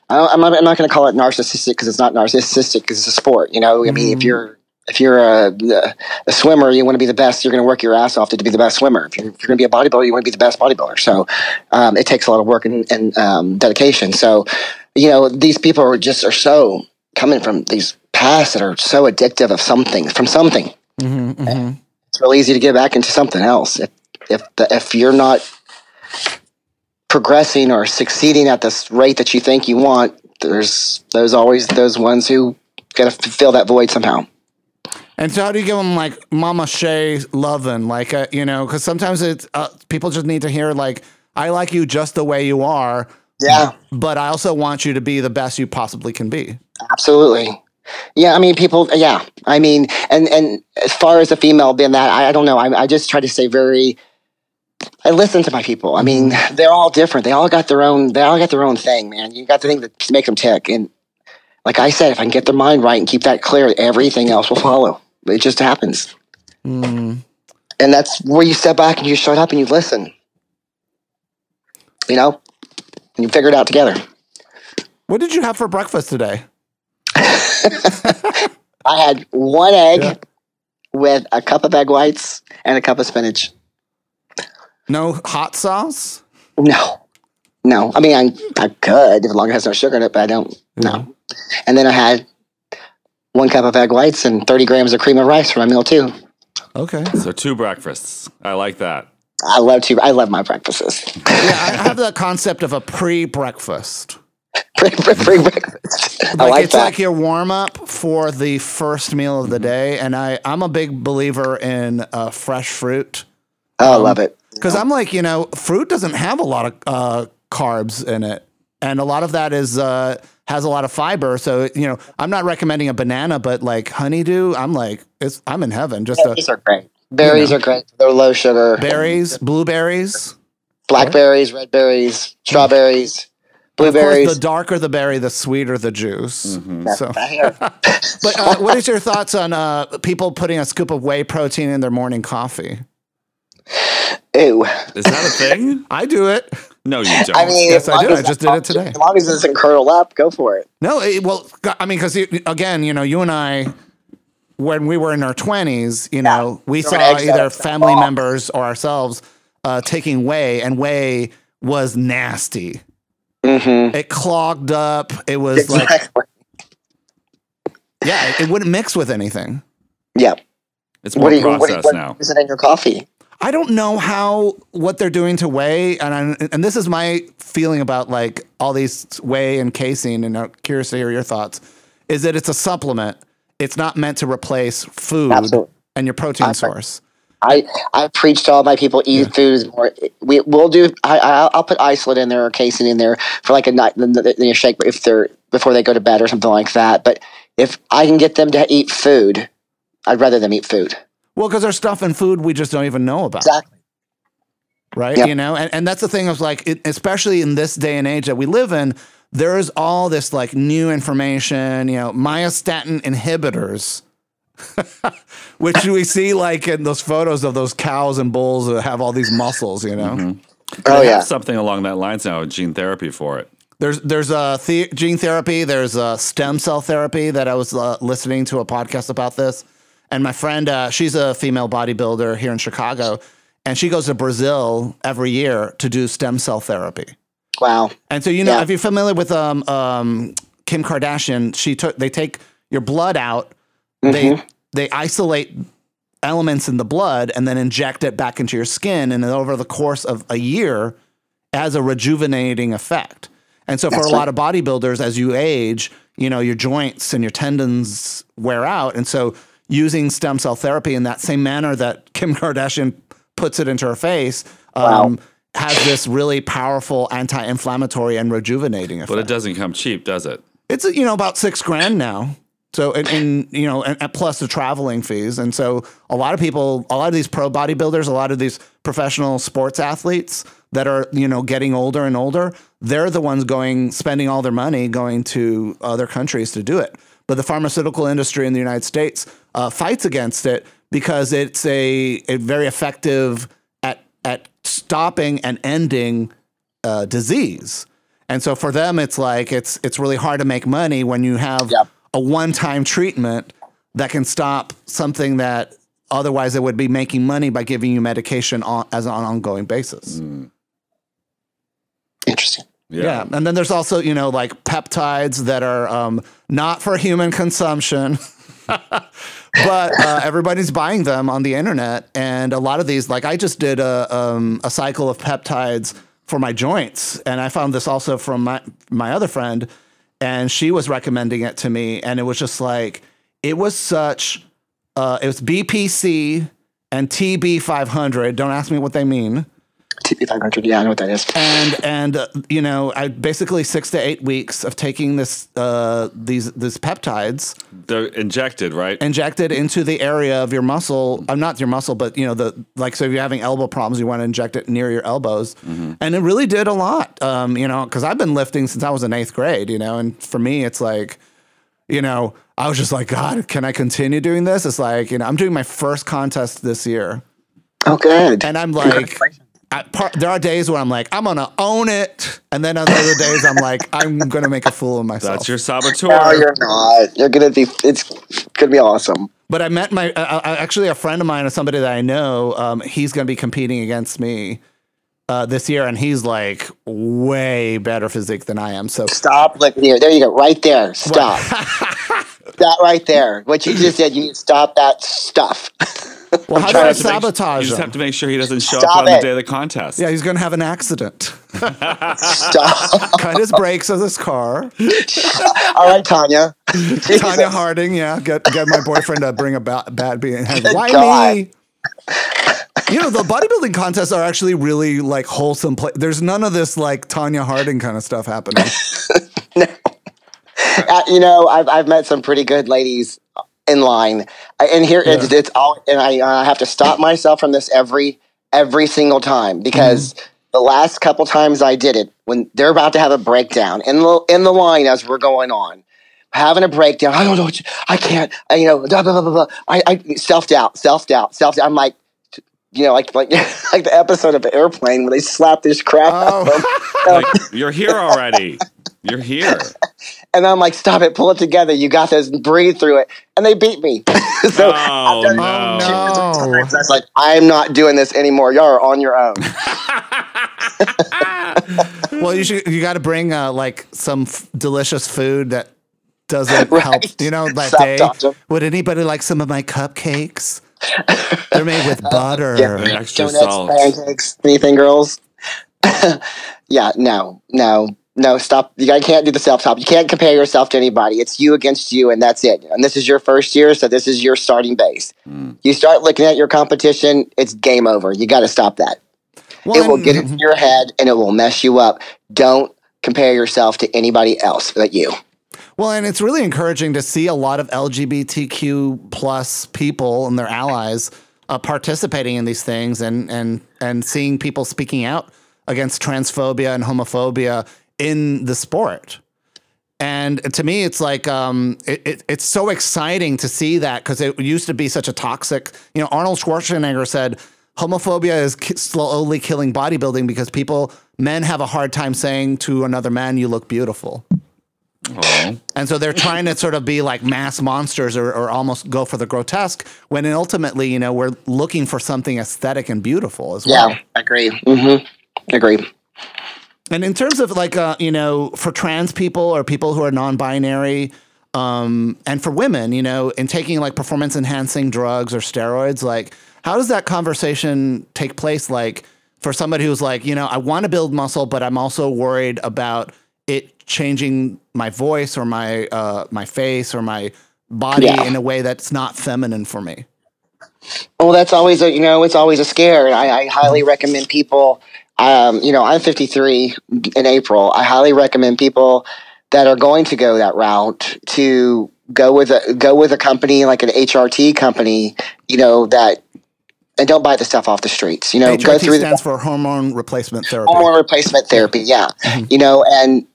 I'm not, I'm not going to call it narcissistic because it's not narcissistic because it's a sport you know I mean if you're if you're a, a swimmer you want to be the best you're going to work your ass off to, to be the best swimmer. If you're, if you're going to be a bodybuilder you want to be the best bodybuilder. So um, it takes a lot of work and, and um, dedication. So you know these people are just are so coming from these pasts that are so addictive of something from something. Hmm hmm it's really easy to get back into something else. If if the, if you're not progressing or succeeding at this rate that you think you want there's those always those ones who got to fill that void somehow And so, how do you give them like Mama Shay loving, like uh, you know, because sometimes it's uh, people just need to hear like, "I like you just the way you are," yeah but I also want you to be the best you possibly can be. absolutely yeah i mean people yeah i mean and and as far as a female being that i, I don't know I, I just try to stay very I listen to my people. I mean, they're all different. They all got their own. They all got their own thing, man. You got the thing that makes them tick. And like I said, if I can get their mind right and keep that clear, everything else will follow. It just happens. Mm. And that's where you step back and you shut up and you listen. You know, and you figure it out together. What did you have for breakfast today? <laughs> I had one egg Yeah. with a cup of egg whites and a cup of spinach. No hot sauce. No, no. I mean, I, I could as long as it has no sugar in it, but I don't. No. And then I had one cup of egg whites and 30 grams of cream of rice for my meal too. Okay. So two breakfasts. I like that. I love to. I love my breakfasts. Yeah, I have <laughs> the concept of a pre-breakfast. Free, free, free breakfast. <laughs> I Like, like it's that. like your warm up for the first meal of the day, and I I'm a big believer in uh, fresh fruit oh, I love it. because I'm like you know fruit doesn't have a lot of uh, carbs in it, and a lot of that is uh, has a lot of fiber. So you know I'm not recommending a banana, but like honeydew, I'm like it's I'm in heaven. Just a, Berries are great. Berries are great. They're low sugar. berries, blueberries. Blackberries, red berries, strawberries, blueberries. course, the darker the berry, the sweeter the juice. So, I hear- <laughs> but uh, what is your thoughts on uh, people putting a scoop of whey protein in their morning coffee? Ew. Is that a thing? <laughs> I do it. No, you don't. I mean, Yes, I long do. I just did it today. As long as it doesn't curdle up, go for it. No, it, well, I mean, because again, you know, you and I, when we were in our twenties, you know, we There were saw either family raw. members or ourselves uh, taking whey, and whey was nasty. Mm-hmm. It clogged up. It was like, yeah, it wouldn't mix with anything. yeah. it's more What do you? What, do you- what now. is it in your coffee? I don't know how what they're doing to whey, and I, and this is my feeling about like all these whey and casein, and I'm curious to hear your thoughts. Is that it's a supplement? It's not meant to replace food Absolutely. and your protein I- source. I I preach to all my people eat food is more. We we'll do. I I'll, put isolate in there or casein in there for like a night the, the shake if they're before they go to bed or something like that. But if I can get them to eat food, I'd rather them eat food. Well, because there's stuff in food we just don't even know about, Exactly. right? Yep. You know, and, and that's the thing of like, it, especially in this day and age that we live in, there is all this like new information, you know, myostatin inhibitors, <laughs> which we see like in those photos of those cows and bulls that have all these muscles, you know. Oh They have yeah. something along that lines now, gene therapy for it. There's there's a the- gene therapy. There's a stem cell therapy that I was uh, listening to a podcast about this, and my friend, uh, she's a female bodybuilder here in Chicago, and she goes to Brazil every year to do stem cell therapy. Wow. And so you know, Yeah. if you're familiar with um, um, Kim Kardashian, she took they take your blood out, they they isolate elements in the blood and then inject it back into your skin. And then over the course of a year, it has a rejuvenating effect. And so for That's a right. lot of bodybuilders, as you age, you know, your joints and your tendons wear out. And so using stem cell therapy in that same manner that Kim Kardashian puts it into her face um, has this really powerful anti-inflammatory and rejuvenating effect. But it doesn't come cheap, does it? It's you know about six grand now. So and, and you know and, and plus the traveling fees, and so a lot of people, a lot of these pro bodybuilders, a lot of these professional sports athletes that are you know getting older and older, they're the ones going spending all their money going to other countries to do it. But the pharmaceutical industry in the United States uh, fights against it because it's a, a very effective at at stopping and ending uh, disease. And so for them, it's like it's it's really hard to make money when you have Yep. a one-time treatment that can stop something that otherwise it would be making money by giving you medication on, as an ongoing basis. Interesting. Yeah. and then there's also you know like peptides that are um, not for human consumption. <laughs> but uh, everybody's buying them on the internet, and a lot of these, like I just did a um, a cycle of peptides for my joints, and I found this also from my my other friend, and she was recommending it to me, and it was just like it was such, uh, it was BPC and TB 500. Don't ask me what they mean TB500. Yeah, I know what that is. and and uh, you know I basically six to eight weeks of taking this uh, these these peptides They're injected, right? injected into the area of your muscle. I'm not your muscle, but you know the like. So if you're having elbow problems, you want to inject it near your elbows, and it really did a lot. Um, you know, because I've been lifting since I was in eighth grade. You know, and for me, it's like. You know, I was just like, God, can I continue doing this? It's like, you know, I'm doing my first contest this year. Oh, good. And I'm like, I, part, there are days where I'm like, I'm gonna own it, and then on other <laughs> days I'm like, I'm gonna make a fool of myself. That's your saboteur. no, you're not. You're gonna be. It's gonna be awesome. but I met my uh, actually a friend of mine or somebody that I know. Um, he's gonna be competing against me uh, this year, and he's like way better physique than I am. So Stop. Look here. There you go. Right there. Stop. <laughs> that right there. What you just said. You need to stop that stuff. well, how do trying I to You make- sabotage You just have to make sure he doesn't show Stop up on it. the day of the contest. yeah, he's gonna have an accident. stop. Cut his brakes of his car. All right, Tonya. Tonya Harding, yeah, get get my boyfriend to bring a ba- bad beat. Why God. me? You know, the bodybuilding contests are actually really like wholesome. Play- There's none of this like Tonya Harding kind of stuff happening. <laughs> <laughs> Uh, you know, I've I've met some pretty good ladies in line, and here it's, it's all, and I I have to stop myself from this every every single time because the last couple times I did it, when they're about to have a breakdown in the in the line as we're going on, having a breakdown. I don't know. What you, I can't. I, you know, blah, blah, blah, blah, blah. I, I self doubt, self doubt, self doubt. I'm like. You know, like like <laughs> like the episode of Airplane where they slap this crap out of them. <laughs> Like, you're here already. You're here. And I'm like, stop it, pull it together. You got this, breathe through it. And they beat me. <laughs> so Oh, I've done it no. two or three no. times. I was like, I'm not doing this anymore. Y'all are on your own. <laughs> <laughs> well, you should you got to bring uh, like some f- delicious food that doesn't Right. help. You know, that Stop day. talking. Would anybody like some of my cupcakes? They're made with butter. And extra Donuts, salt. pancakes, anything, girls? yeah, no, no, no, stop. You guys can't do the self talk. You can't compare yourself to anybody. It's you against you, and that's it. And this is your first year, so this is your starting base. You start looking at your competition, it's game over. You got to stop that. Well, it will get into your head and it will mess you up. Don't compare yourself to anybody else but you. Well, and it's really encouraging to see a lot of LGBTQ plus people and their allies uh, participating in these things, and and and seeing people speaking out against transphobia and homophobia in the sport. And to me, it's like um, it, it, it's so exciting to see that because it used to be such a toxic. You know, Arnold Schwarzenegger said homophobia is ki- slowly killing bodybuilding because people, men, have a hard time saying to another man, "You look beautiful." Oh. And so they're <laughs> trying to sort of be like mass monsters or, or almost go for the grotesque when ultimately, you know, we're looking for something aesthetic and beautiful as well. Yeah, agree. Mm-hmm. Agree. And in terms of like, uh, you know, for trans people or people who are non binary, Um, and for women, you know, in taking like performance enhancing drugs or steroids, like how does that conversation take place? Like for somebody who's like, you know, I want to build muscle, but I'm also worried about it changing my voice or my uh, my face or my body Yeah. in a way that's not feminine for me. Well, that's always a you know it's always a scare, and I, I highly recommend people. Um, you know, I'm 53 in April. I highly recommend people that are going to go that route to go with a go with a company like an HRT company. You know that, and don't buy the stuff off the streets. You know, go HRT through the stands for hormone replacement therapy. hormone replacement therapy. Yeah, Mm-hmm. you know, and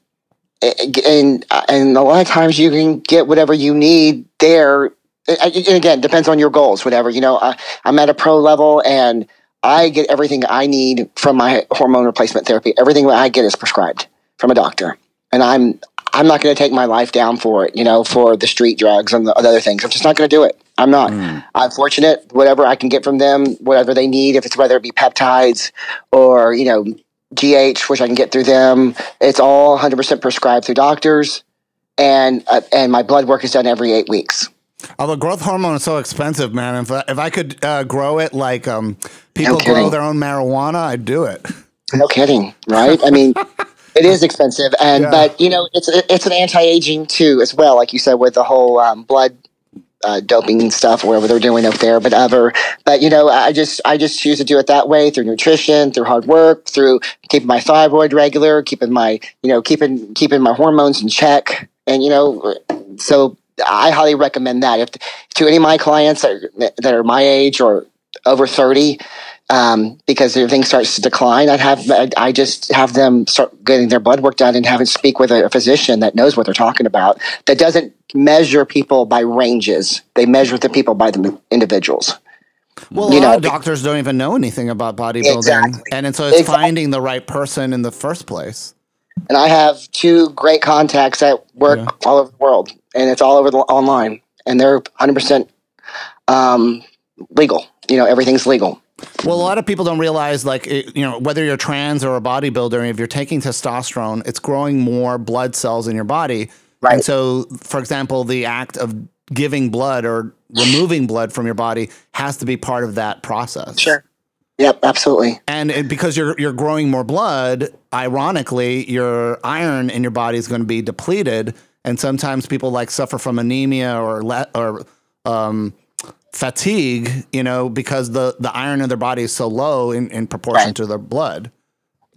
and and a lot of times you can get whatever you need there. And again, depends on your goals. Whatever you know, I, I'm at a pro level and I get everything I need from my hormone replacement therapy. Everything that I get is prescribed from a doctor, and I'm I'm not going to take my life down for it. You know, for the street drugs and the other things. I'm just not going to do it. I'm not. I'm fortunate. Whatever I can get from them, whatever they need, if it's whether it be peptides or you know GH, which I can get through them. It's all 100% prescribed through doctors, and uh, and my blood work is done every eight weeks. Although growth hormone is so expensive, man. If I, if I could uh, grow it like um, people kidding. grow their own marijuana, I'd do it. No kidding, right? I mean, <laughs> it is expensive, and Yeah. but you know, it's it's an anti aging too as well, like you said with the whole um, blood. Uh, doping stuff, whatever they're doing up there, but ever, but you know, I just, I just choose to do it that way through nutrition, through hard work, through keeping my thyroid regular, keeping my, you know, keeping, keeping my hormones in check, and you know, so I highly recommend that. If to any of my clients that are, that are my age or over thirty, um, because everything starts to decline, I'd have I, I just have them start getting their blood work done and have it speak with a, physician that knows what they're talking about. That doesn't measure people by ranges; they measure the people by the individuals. Well, a You lot know, of doctors don't even know anything about bodybuilding, Exactly. and, and so it's Exactly. finding the right person in the first place. And I have two great contacts that work Yeah. all over the world, and it's all over the online, and they're 100 percent um, legal. You know, everything's legal. Well, a lot of people don't realize, like, you know, whether you're trans or a bodybuilder, if you're taking testosterone, it's growing more blood cells in your body. Right. And so, for example, the act of giving blood or removing blood from your body has to be part of that process. Sure. Yep, absolutely. And it, because you're you're growing more blood, ironically, your iron in your body is going to be depleted, and sometimes people like suffer from anemia or le- or um, fatigue, you know, because the the iron in their body is so low in, in proportion Right. to their blood.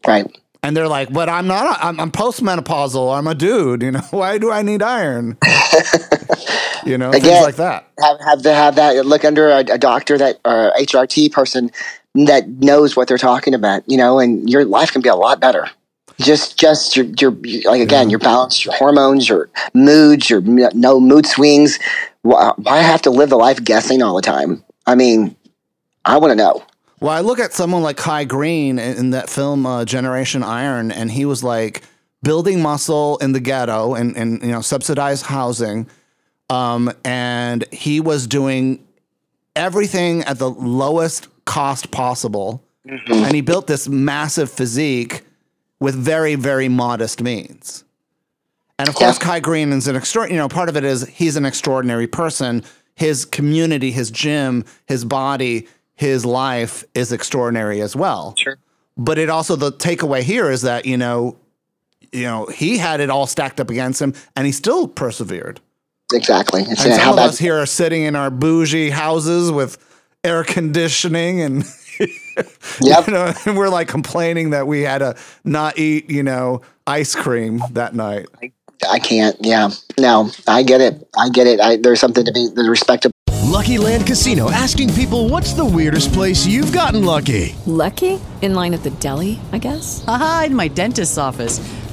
Right. And they're like, "But I'm not. I'm, I'm postmenopausal. I'm a dude. You know, <laughs> why do I need iron? <laughs> you know, things Again, like that. have have to have that look under a, a doctor that or HRT person that knows what they're talking about, you know, and your life can be a lot better. Just just your your like again your balance, your hormones, your moods, your no mood swings. Why, why have to live the life guessing all the time? I mean, I want to know. Well, I look at someone like Kai Greene in, in that film uh, Generation Iron, and he was like building muscle in the ghetto and, and you know subsidized housing, um, and he was doing everything at the lowest cost possible, and he built this massive physique with very very modest means. And of course, Kai Greene is an extraordinary. You know, part of it is he's an extraordinary person. His community, his gym, his body, his life is extraordinary as well. Sure. But it also the takeaway here is that you know, you know, he had it all stacked up against him, and he still persevered. Exactly. It's, And some of us here are sitting in our bougie houses with air conditioning and. <laughs> <laughs> Yep. You know, <laughs> and we're like complaining that we had to not eat, you know, ice cream that night. I can't. Yeah. No, I get it. I get it. I, there's something to be there's respect to Lucky Land Casino asking people what's the weirdest place you've gotten lucky? Lucky? In line at the deli, I guess? Aha, in my dentist's office.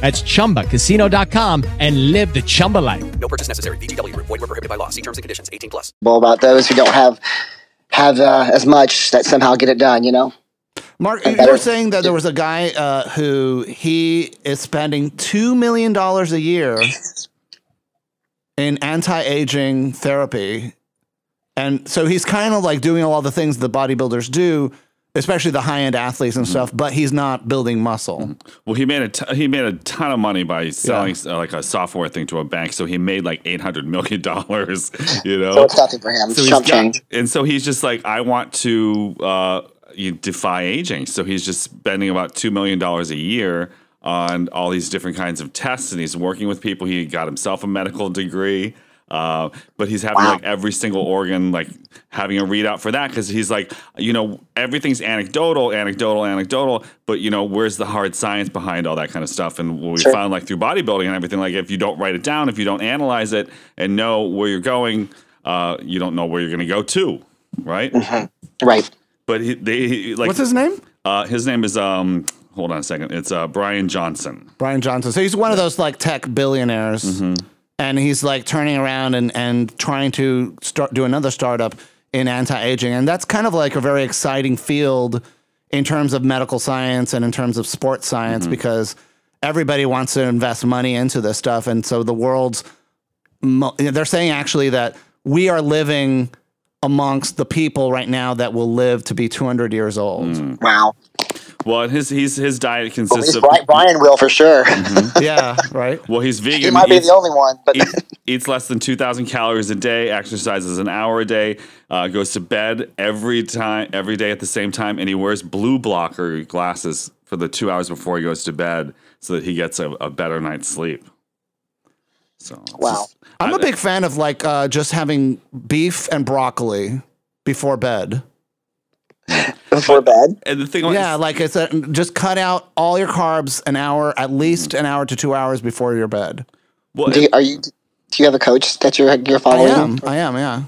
That's chumbacasino.com and live the Chumba life. No purchase necessary. VGW Group. Void were prohibited by law. See terms and conditions. 18 plus. Well, about those who don't have have uh, as much that somehow get it done. You know. Mark, you were saying that there was a guy uh, who he is spending two million dollars a year in anti-aging therapy, and so he's kind of like doing all the things the bodybuilders do, especially the high-end athletes and stuff. But he's not building muscle. Well, he made a t- he made a ton of money by selling uh, like a software thing to a bank. So he made like eight hundred million dollars. <laughs> You know, So it's nothing for him. It's he's chump got- change. and so he's just like, I want to uh, you defy aging. So he's just spending about two million dollars a year on all these different kinds of tests, and he's working with people. He got himself a medical degree. Uh, but he's having like every single organ like having a readout for that because he's like you know everything's anecdotal anecdotal anecdotal but you know where's the hard science behind all that kind of stuff? And what we Sure. found like through bodybuilding and everything like if you don't write it down if you don't analyze it and know where you're going uh, you don't know where you're going to go to right? Right. But he, they he- like What's his name? uh, his name is um hold on a second. It's uh, Brian Johnson. Brian Johnson. So he's one of those like tech billionaires, Mm-hmm. And he's like turning around and and trying to start do another startup in anti-aging, and that's kind of like a very exciting field in terms of medical science and in terms of sports science Mm-hmm. because everybody wants to invest money into this stuff, and so the world's they're saying actually that we are living amongst the people right now that will live to be 200 years old. Mm. Wow. Well his his his diet consists least of Brian, Brian will for sure. <laughs> yeah, right. well he's vegan he might be eats- the only one, but eats, eats less than 2,000 calories a day, exercises an hour a day, uh, goes to bed every time, every day at the same time, and he wears blue blocker glasses for the two hours before he goes to bed so that he gets a, a better night's sleep. So, it's Wow. just- I'm I- a big fan of like uh, just having beef and broccoli before bed. <laughs> before bed. And the thing, Yeah, like it's a, just cut out all your carbs an hour, at least an hour to two hours before your bed. well, Do you, are you? Do you have a coach that you're you're I following? am, I am, yeah.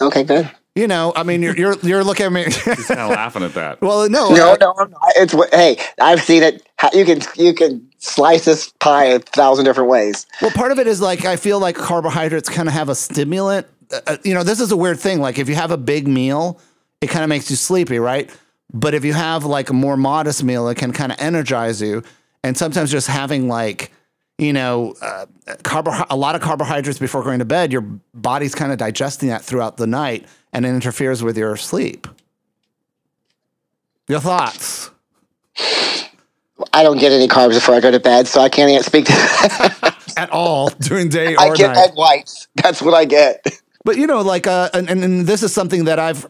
Okay, good. You know, I mean, you're you're, you're looking at me. <laughs> he's kind of laughing at that. well, no, No, no, I'm not. It's hey, I've seen it. You can you can slice this pie a thousand different ways. Well, part of it is like I feel like carbohydrates kind of have a stimulant. Uh, Uh, you know, this is a weird thing. Like if you have a big meal, it kind of makes you sleepy, right? But if you have like a more modest meal, it can kind of energize you. And sometimes just having like, you know, uh, carbo- a lot of carbohydrates before going to bed, your body's kind of digesting that throughout the night, and it interferes with your sleep. Your thoughts? I don't get any carbs before I go to bed, so I can't even speak to that. <laughs> At all during day or night. I get night. egg whites. That's what I get. But you know, like, uh, and, and this is something that I've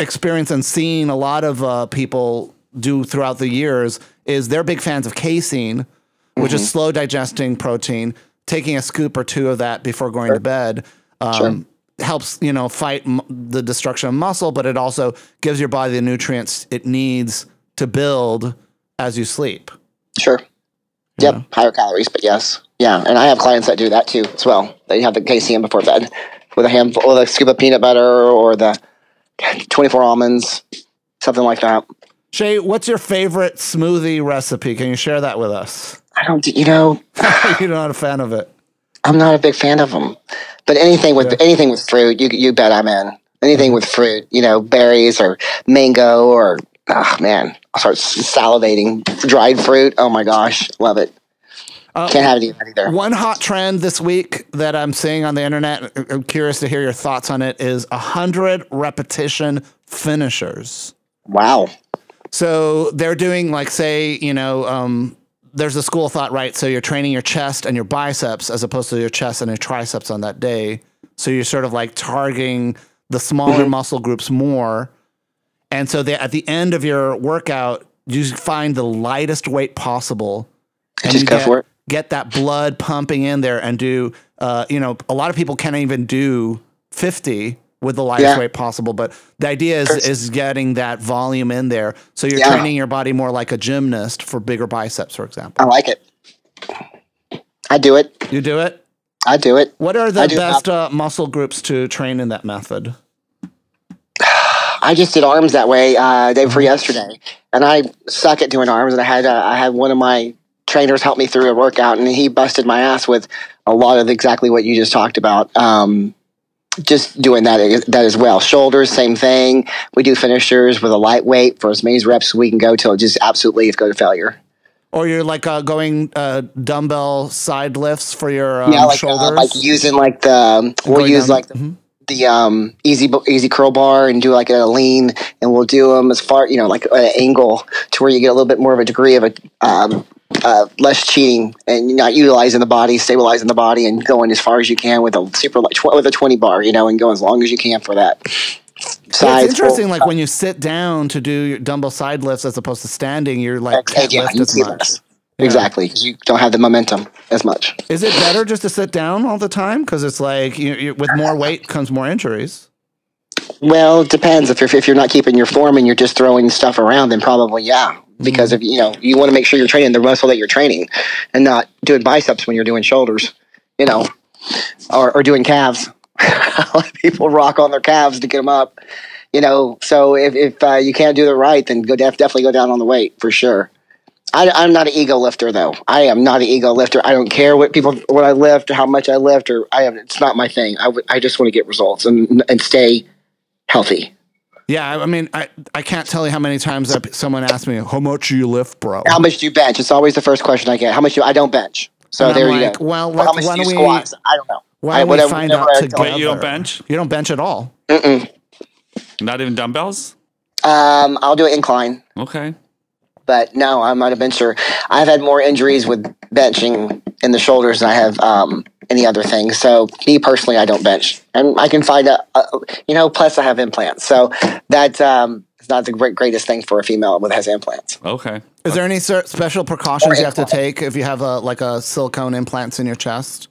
experienced and seen a lot of uh, people do throughout the years. Is they're big fans of casein, which is slow digesting protein. Taking a scoop or two of that before going to bed um, helps you know fight m- the destruction of muscle, but it also gives your body the nutrients it needs to build as you sleep. Sure. Yep, higher calories, but yes, yeah. And I have clients that do that too as well. They have the casein before bed with a handful, with a scoop of peanut butter or the twenty-four almonds, something like that. Shay, what's your favorite smoothie recipe? Can you share that with us? I don't, you know, <laughs> You're not a fan of it. I'm not a big fan of them. But anything with anything with fruit, you you bet I'm in. Anything with fruit, you know, berries or mango or oh man, I'll start salivating. Dried fruit, oh my gosh, love it. Can't have any either. One hot trend this week that I'm seeing on the internet, I'm curious to hear your thoughts on it, is 100 repetition finishers. Wow. So they're doing, like, say, you know, um, there's a school of thought, right? So you're training your chest and your biceps as opposed to your chest and your triceps on that day. So you're sort of like targeting the smaller Mm-hmm. muscle groups more. And so they, at the end of your workout, you find the lightest weight possible. And just go get, for it. Get that blood pumping in there and do, uh, you know, a lot of people can't even do 50 with the lightest Yeah. weight possible. But the idea is, is getting that volume in there. So you're Yeah. training your body more like a gymnast for bigger biceps, for example. I like it. I do it. You do it? I do it. What are the best uh, muscle groups to train in that method? I just did arms that way uh, day before yesterday, and I suck at doing arms. And I had uh, I had one of my trainers help me through a workout, and he busted my ass with a lot of exactly what you just talked about. Um, just doing that that as well. Shoulders, same thing. We do finishers with a lightweight for as many reps as we can go till it just absolutely go to failure. Or you're like uh, going uh, dumbbell side lifts for your um, yeah, like uh, shoulders? like using like the we'll use down- like the, the um easy easy curl bar and do like a lean, and we'll do them as far you know like an angle to where you get a little bit more of a degree of a um uh, less cheating and not utilizing the body, stabilizing the body, and going as far as you can with a super like tw- with a twenty bar, you know, and go as long as you can for that. Yeah, Sides, it's interesting. full- Like when you sit down to do your dumbbell side lifts as opposed to standing, you're like yeah, you see much. less. Exactly, because you don't have the momentum as much. Is it better just to sit down all the time? Because it's like you, you, with more weight comes more injuries. Well, it depends. If you're if you're not keeping your form and you're just throwing stuff around, then probably yeah. Because if you know you want to make sure you're training the muscle that you're training, and not doing biceps when you're doing shoulders, you know, or or doing calves. <laughs> People rock on their calves to get them up, you know. So if if uh, you can't do it right, then go def- definitely go down on the weight for sure. I, I'm not an ego lifter though. I am not an ego lifter. I don't care what people what I lift or how much I lift or I have. It's not my thing. I, w- I just want to get results and and stay healthy. Yeah, I I mean, I, I can't tell you how many times that someone asked me, "How much do you lift, bro?" How much do you bench? It's always the first question I get. How much do I don't bench? So And I'm there you like, go. well, Or let- how much why do you don't we- squat? I don't know. Why I- don't whatever- we find out I together? Wait, you don't bench? You don't bench at all. Mm-mm. Not even dumbbells? Um, I'll do an incline, Okay. but no, I'm not a bencher. I've had more injuries with benching in the shoulders than I have um, any other thing. So me personally, I don't bench, and I can find a, a you know. Plus, I have implants, so that um, is not the great, greatest thing for a female with has implants. Okay. Is there any cer- special precautions you have to take if you have a like a silicone implants in your chest?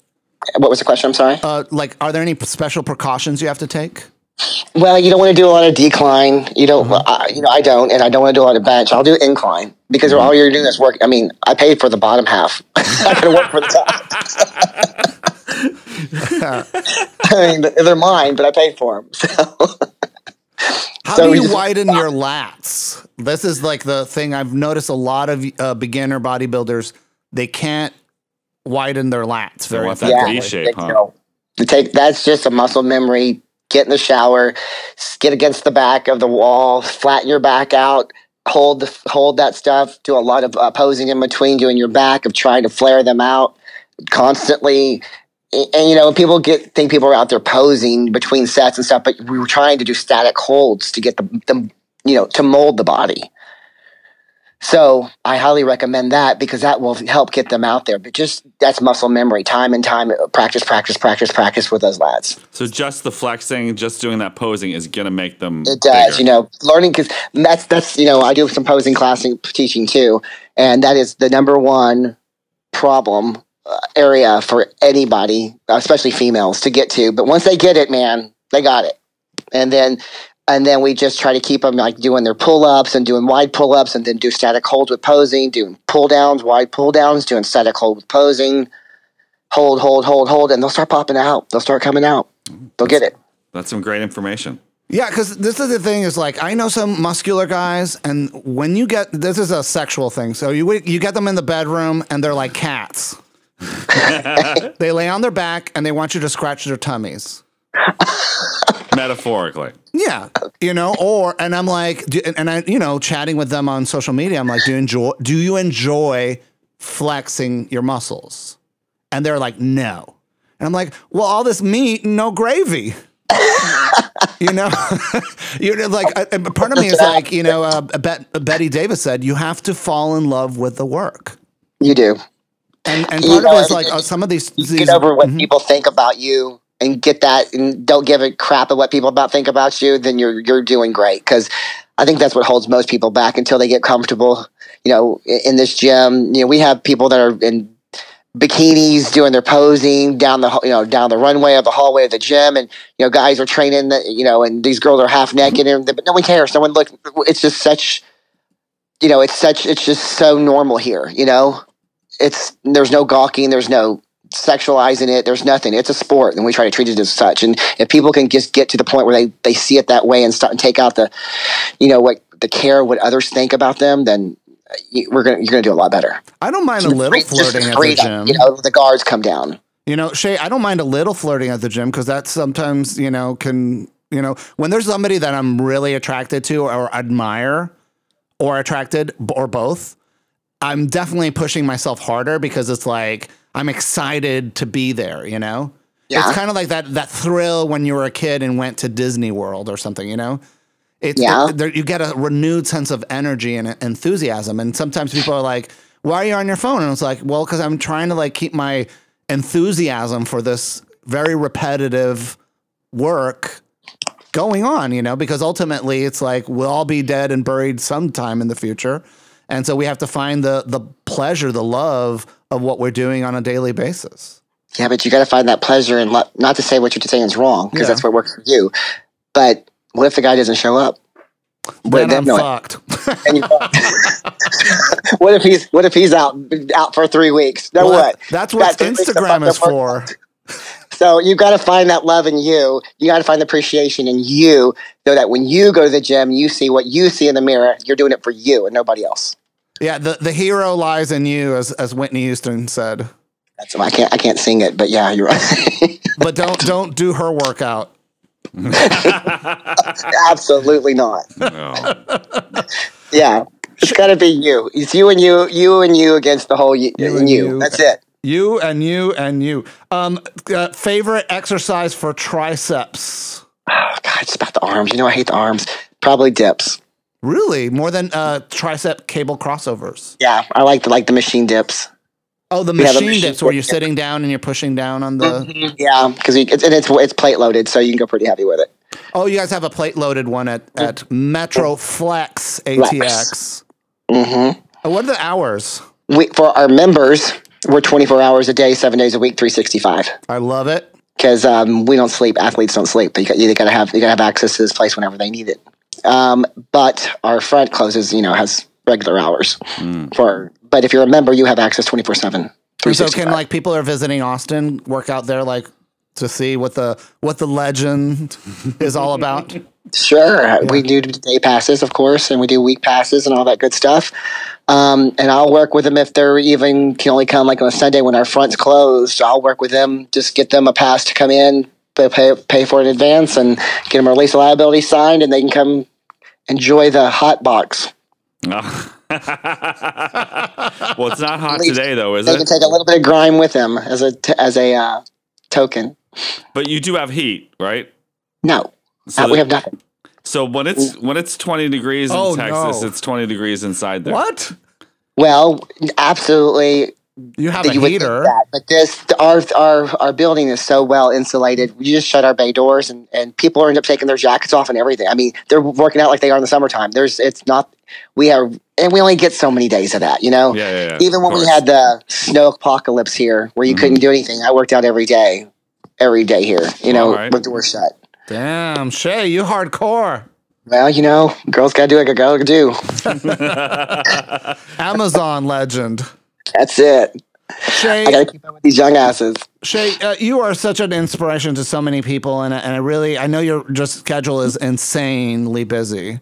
What was the question? I'm sorry. Uh, like, are there any special precautions you have to take? Well, you don't want to do a lot of decline. You don't, I, you know, I don't, and I don't want to do a lot of bench. I'll do incline because all you're doing is work. I mean, I paid for the bottom half. I'm going to work for the top. <laughs> <laughs> I mean, they're mine, but I paid for them. So, How So do you just- widen your <laughs> lats? This is like the thing I've noticed a lot of uh, beginner bodybuilders, they can't widen their lats very want effectively. V shape, huh? you know, take that's just a muscle memory. Get in the shower, get against the back of the wall, flatten your back out, hold the hold that stuff. Do a lot of uh, posing in between, doing your back of trying to flare them out constantly. And, and, you know, people get think people are out there posing between sets and stuff, but we were trying to do static holds to get the, the you know to mold the body. So I highly recommend that because that will help get them out there. But just that's muscle memory, time and time, practice, practice, practice, practice with those lats. So just the flexing, just doing that posing is gonna make them. It does, bigger. you know, learning because that's that's you know I do some posing classing teaching too, and that is the number one problem uh, area for anybody, especially females, to get to. But once they get it, man, they got it, and then and then we just try to keep them like doing their pull ups and doing wide pull ups, and then do static holds with posing, doing pull downs, wide pull downs, doing static hold with posing, hold, hold, hold, hold, and they'll start popping out. They'll start coming out. They'll get it. That's some great information. Yeah, because this is the thing is like I know some muscular guys, and when you get this is a sexual thing. So you you get them in the bedroom, and they're like cats. <laughs> they lay on their back, and they want you to scratch their tummies. Metaphorically. Yeah, you know, or and I'm like, do, and, and I, you know, chatting with them on social media. I'm like, do you enjoy? Do you enjoy flexing your muscles? And they're like, no. And I'm like, well, all this meat, no gravy. <laughs> you know, <laughs> you know, like uh, part of me is <laughs> like, you know, uh, Bet- Bette Davis said, you have to fall in love with the work. You do. And and You part know, of it is like uh, some of these, these get over what people think about you and get that and don't give a crap of what people about think about you, then you're you're doing great. Because I think that's what holds most people back until they get comfortable. You know, in, this gym, you know, we have people that are in bikinis doing their posing down the you know down the runway of the hallway of the gym and you know guys are training that you know and these girls are half naked and but no one cares no one look it's just such you know it's such it's just so normal here you know it's there's no gawking there's no sexualizing it there's nothing. It's a sport and we try to treat it as such. And if people can just get to the point where they they see it that way and start and take out the you know what the care what others think about them then uh, we're gonna you're gonna do a lot better. I don't mind a little free- flirting at the gym. you know the guards come down. You know, Shay, I don't mind a little flirting at the gym because that sometimes, you know, can, you know, when there's somebody that I'm really attracted to or admire or attracted or both, I'm definitely pushing myself harder because it's like I'm excited to be there, you know? Yeah. It's kind of like that that thrill when you were a kid and went to Disney World or something, you know? It's Yeah. it- there, you get a renewed sense of energy and enthusiasm. And sometimes people are like, why are you on your phone? And it's like, well, because I'm trying to like keep my enthusiasm for this very repetitive work going on, you know, because ultimately it's like we'll all be dead and buried sometime in the future. And so we have to find the the pleasure, the love of what we're doing on a daily basis. Yeah, but you got to find that pleasure and lo- not to say what you're saying is wrong because Yeah. that's what works for you. But what if the guy doesn't show up? Then I'm no- fucked. You <laughs> what if he's what if he's out out for three weeks? Then Well, what? That's what Got three weeks to Instagram is for. So you got to find that love in you. You got to find the appreciation in you, so that when you go to the gym, you see what you see in the mirror. You're doing it for you and nobody else. Yeah, the, the hero lies in you, as as Whitney Houston said. That's I can't I can't sing it, but yeah, you're right. <laughs> But don't don't do her workout. <laughs> Absolutely not. No. <laughs> Yeah, it's got to be you. It's you and you, you and you against the whole you, You and and you. you. That's it. You and you and you. Um, uh, favorite exercise for triceps? Oh, <sighs> God, it's about the arms. You know, I hate the arms. Probably dips. Really, more than uh, tricep cable crossovers. Yeah, I like the like the machine dips. Oh, the machine machine dips where you're yeah. sitting down and you're pushing down on the. Yeah, because it's and it's it's plate loaded, so you can go pretty heavy with it. Oh, you guys have a plate loaded one at at Metro Flex ATX. Mm-hmm. Uh, What are the hours? We for our members, we're 24 hours a day, seven days a week, 365. I love it. Because um, we don't sleep, athletes don't sleep. You got you got to have you got to have access to this place whenever they need it. Um, but our front closes, you know, has regular hours for. But if you're a member, you have access 24 seven. And so can like people are visiting Austin work out there like to see what the what the legend is all about? <laughs> Sure, we do day passes, of course, and we do week passes and all that good stuff. Um, and I'll work with them if they're even can only come like on a Sunday when our front's closed. I'll work with them, just get them a pass to come in, pay pay, pay for it in advance, and get them a release of liability signed, and they can come enjoy the hot box. <laughs> well, it's not hot today, though, is they it? They can take a little bit of grime with them as a t- as a uh, token. But you do have heat, right? No, So Uh, we have nothing. So when it's when it's 20 degrees in Oh, Texas, no. it's 20 degrees inside there. What? Well, absolutely. You have a you heater. that, but this our our our building is so well insulated. We just shut our bay doors, and and people end up taking their jackets off and everything. I mean, they're working out like they are in the summertime. There's it's not. We are, and we only get so many days of that. You know. Yeah, yeah, yeah. Even when we had the snow apocalypse here, where you Mm-hmm. couldn't do anything, I worked out every day, every day here. You know, right. with doors shut. Damn, Shay, you hardcore. Well, you know, girls gotta do what a girl do. <laughs> <laughs> Amazon legend. That's it. Shay, I gotta keep up with these young asses. Shay, uh, you are such an inspiration to so many people, and and I really, I know your just schedule is insanely busy.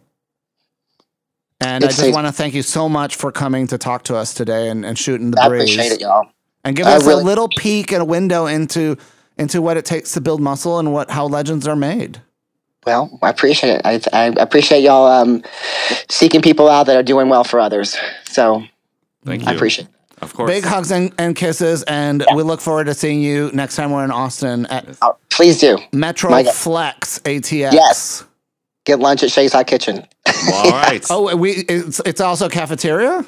And I just want to thank you so much for coming to talk to us today and, and shooting the I breeze. appreciate it, y'all. And give I us really- a little peek and a window into into what it takes to build muscle and what how legends are made. Well, I appreciate it. I, I appreciate y'all um, seeking people out that are doing well for others. So Thank you. I appreciate it. Of course. Big hugs and, and kisses, and we look forward to seeing you next time we're in Austin at Oh, please do. Metro My God. Flex ATX. Yes. Get lunch at Shay's Hot Kitchen. Well, all <laughs> right. Oh, we it's, it's also cafeteria.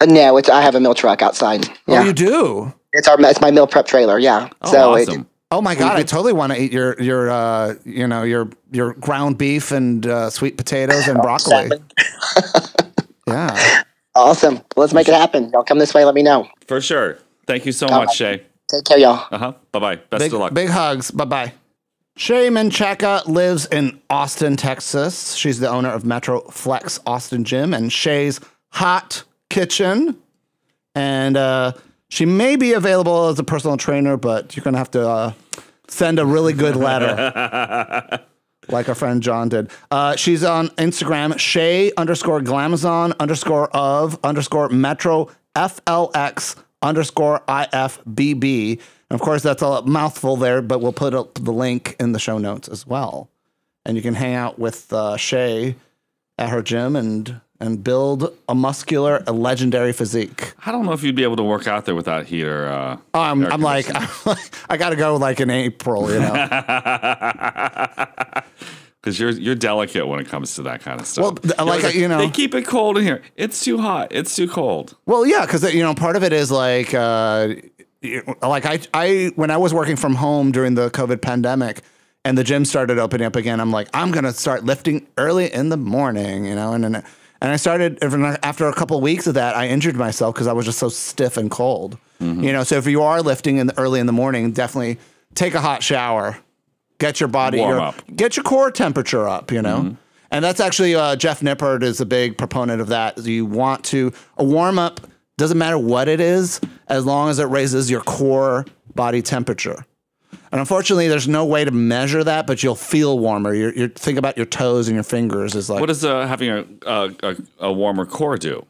Uh, No, it's I have a mill truck outside. Oh, Yeah, you do. it's our it's my meal prep trailer. Yeah. Oh, so it- awesome. Oh my god, I totally want to eat your your uh you know your your ground beef and uh, sweet potatoes and <laughs> broccoli. <laughs> yeah. Awesome. Let's make it happen. Y'all come this way. Let me know. For sure. Thank you so All much, right. Shay. Take care, y'all. Uh huh. Bye bye. Best Big, of luck. big hugs. Bye bye. Shay Menchaca lives in Austin, Texas. She's the owner of Metro Flex Austin Gym and Shay's Hot Kitchen. And uh, she may be available as a personal trainer, but you're going to have to uh, send a really good letter. <laughs> like our friend John did. Uh, she's on Instagram, Shay underscore Glamazon underscore of underscore Metro FLX underscore IFBB. And of course, that's a mouthful there, but we'll put up the link in the show notes as well. And you can hang out with uh, Shay at her gym and and build a muscular, a legendary physique. I don't know if you'd be able to work out there without heater. Uh, I'm, air I'm like. <laughs> I got to go like in April, you know. <laughs> Because you're you're delicate when it comes to that kind of stuff. Well, You're like, you know- they keep it cold in here. It's too hot. It's too cold. Well, yeah, because you know part of it is like, uh, like I, I when I was working from home during the COVID pandemic, and the gym started opening up again. I'm like, I'm gonna start lifting early in the morning, you know, and then and I started after a couple of weeks of that, I injured myself because I was just so stiff and cold, you know. So if you are lifting in the, early in the morning, definitely take a hot shower, get your body, Warm your, up. get your core temperature up, you know. Mm-hmm. And that's actually uh, Jeff Nippard is a big proponent of that. You want to a warm up doesn't matter what it is as long as it raises your core body temperature. And unfortunately, there's no way to measure that, but you'll feel warmer. You you think about your toes and your fingers is like What does uh, having a, a a warmer core do?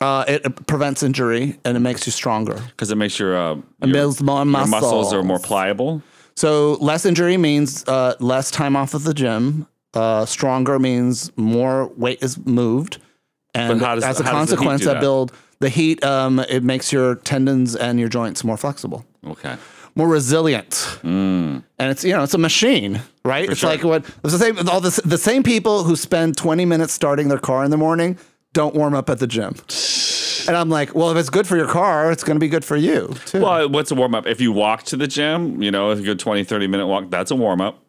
uh, it, prevents injury and it makes you stronger. Because it makes your uh, It your, builds more your muscles are more pliable. So less injury means uh, less time off of the gym. Uh, stronger means more weight is moved, and does- as a how does the heat consequence, that that? build the heat. Um, it makes your tendons and your joints more flexible, Okay. More resilient, and it's you know it's a machine, right? it's sure. like what it's the same. All the the same people who spend twenty minutes starting their car in the morning don't warm up at the gym. And I'm like, well, if it's good for your car, it's going to be good for you too. Well, what's a warm up? If you walk to the gym, you know, if you go 20, 30 minute walk, that's a warm up.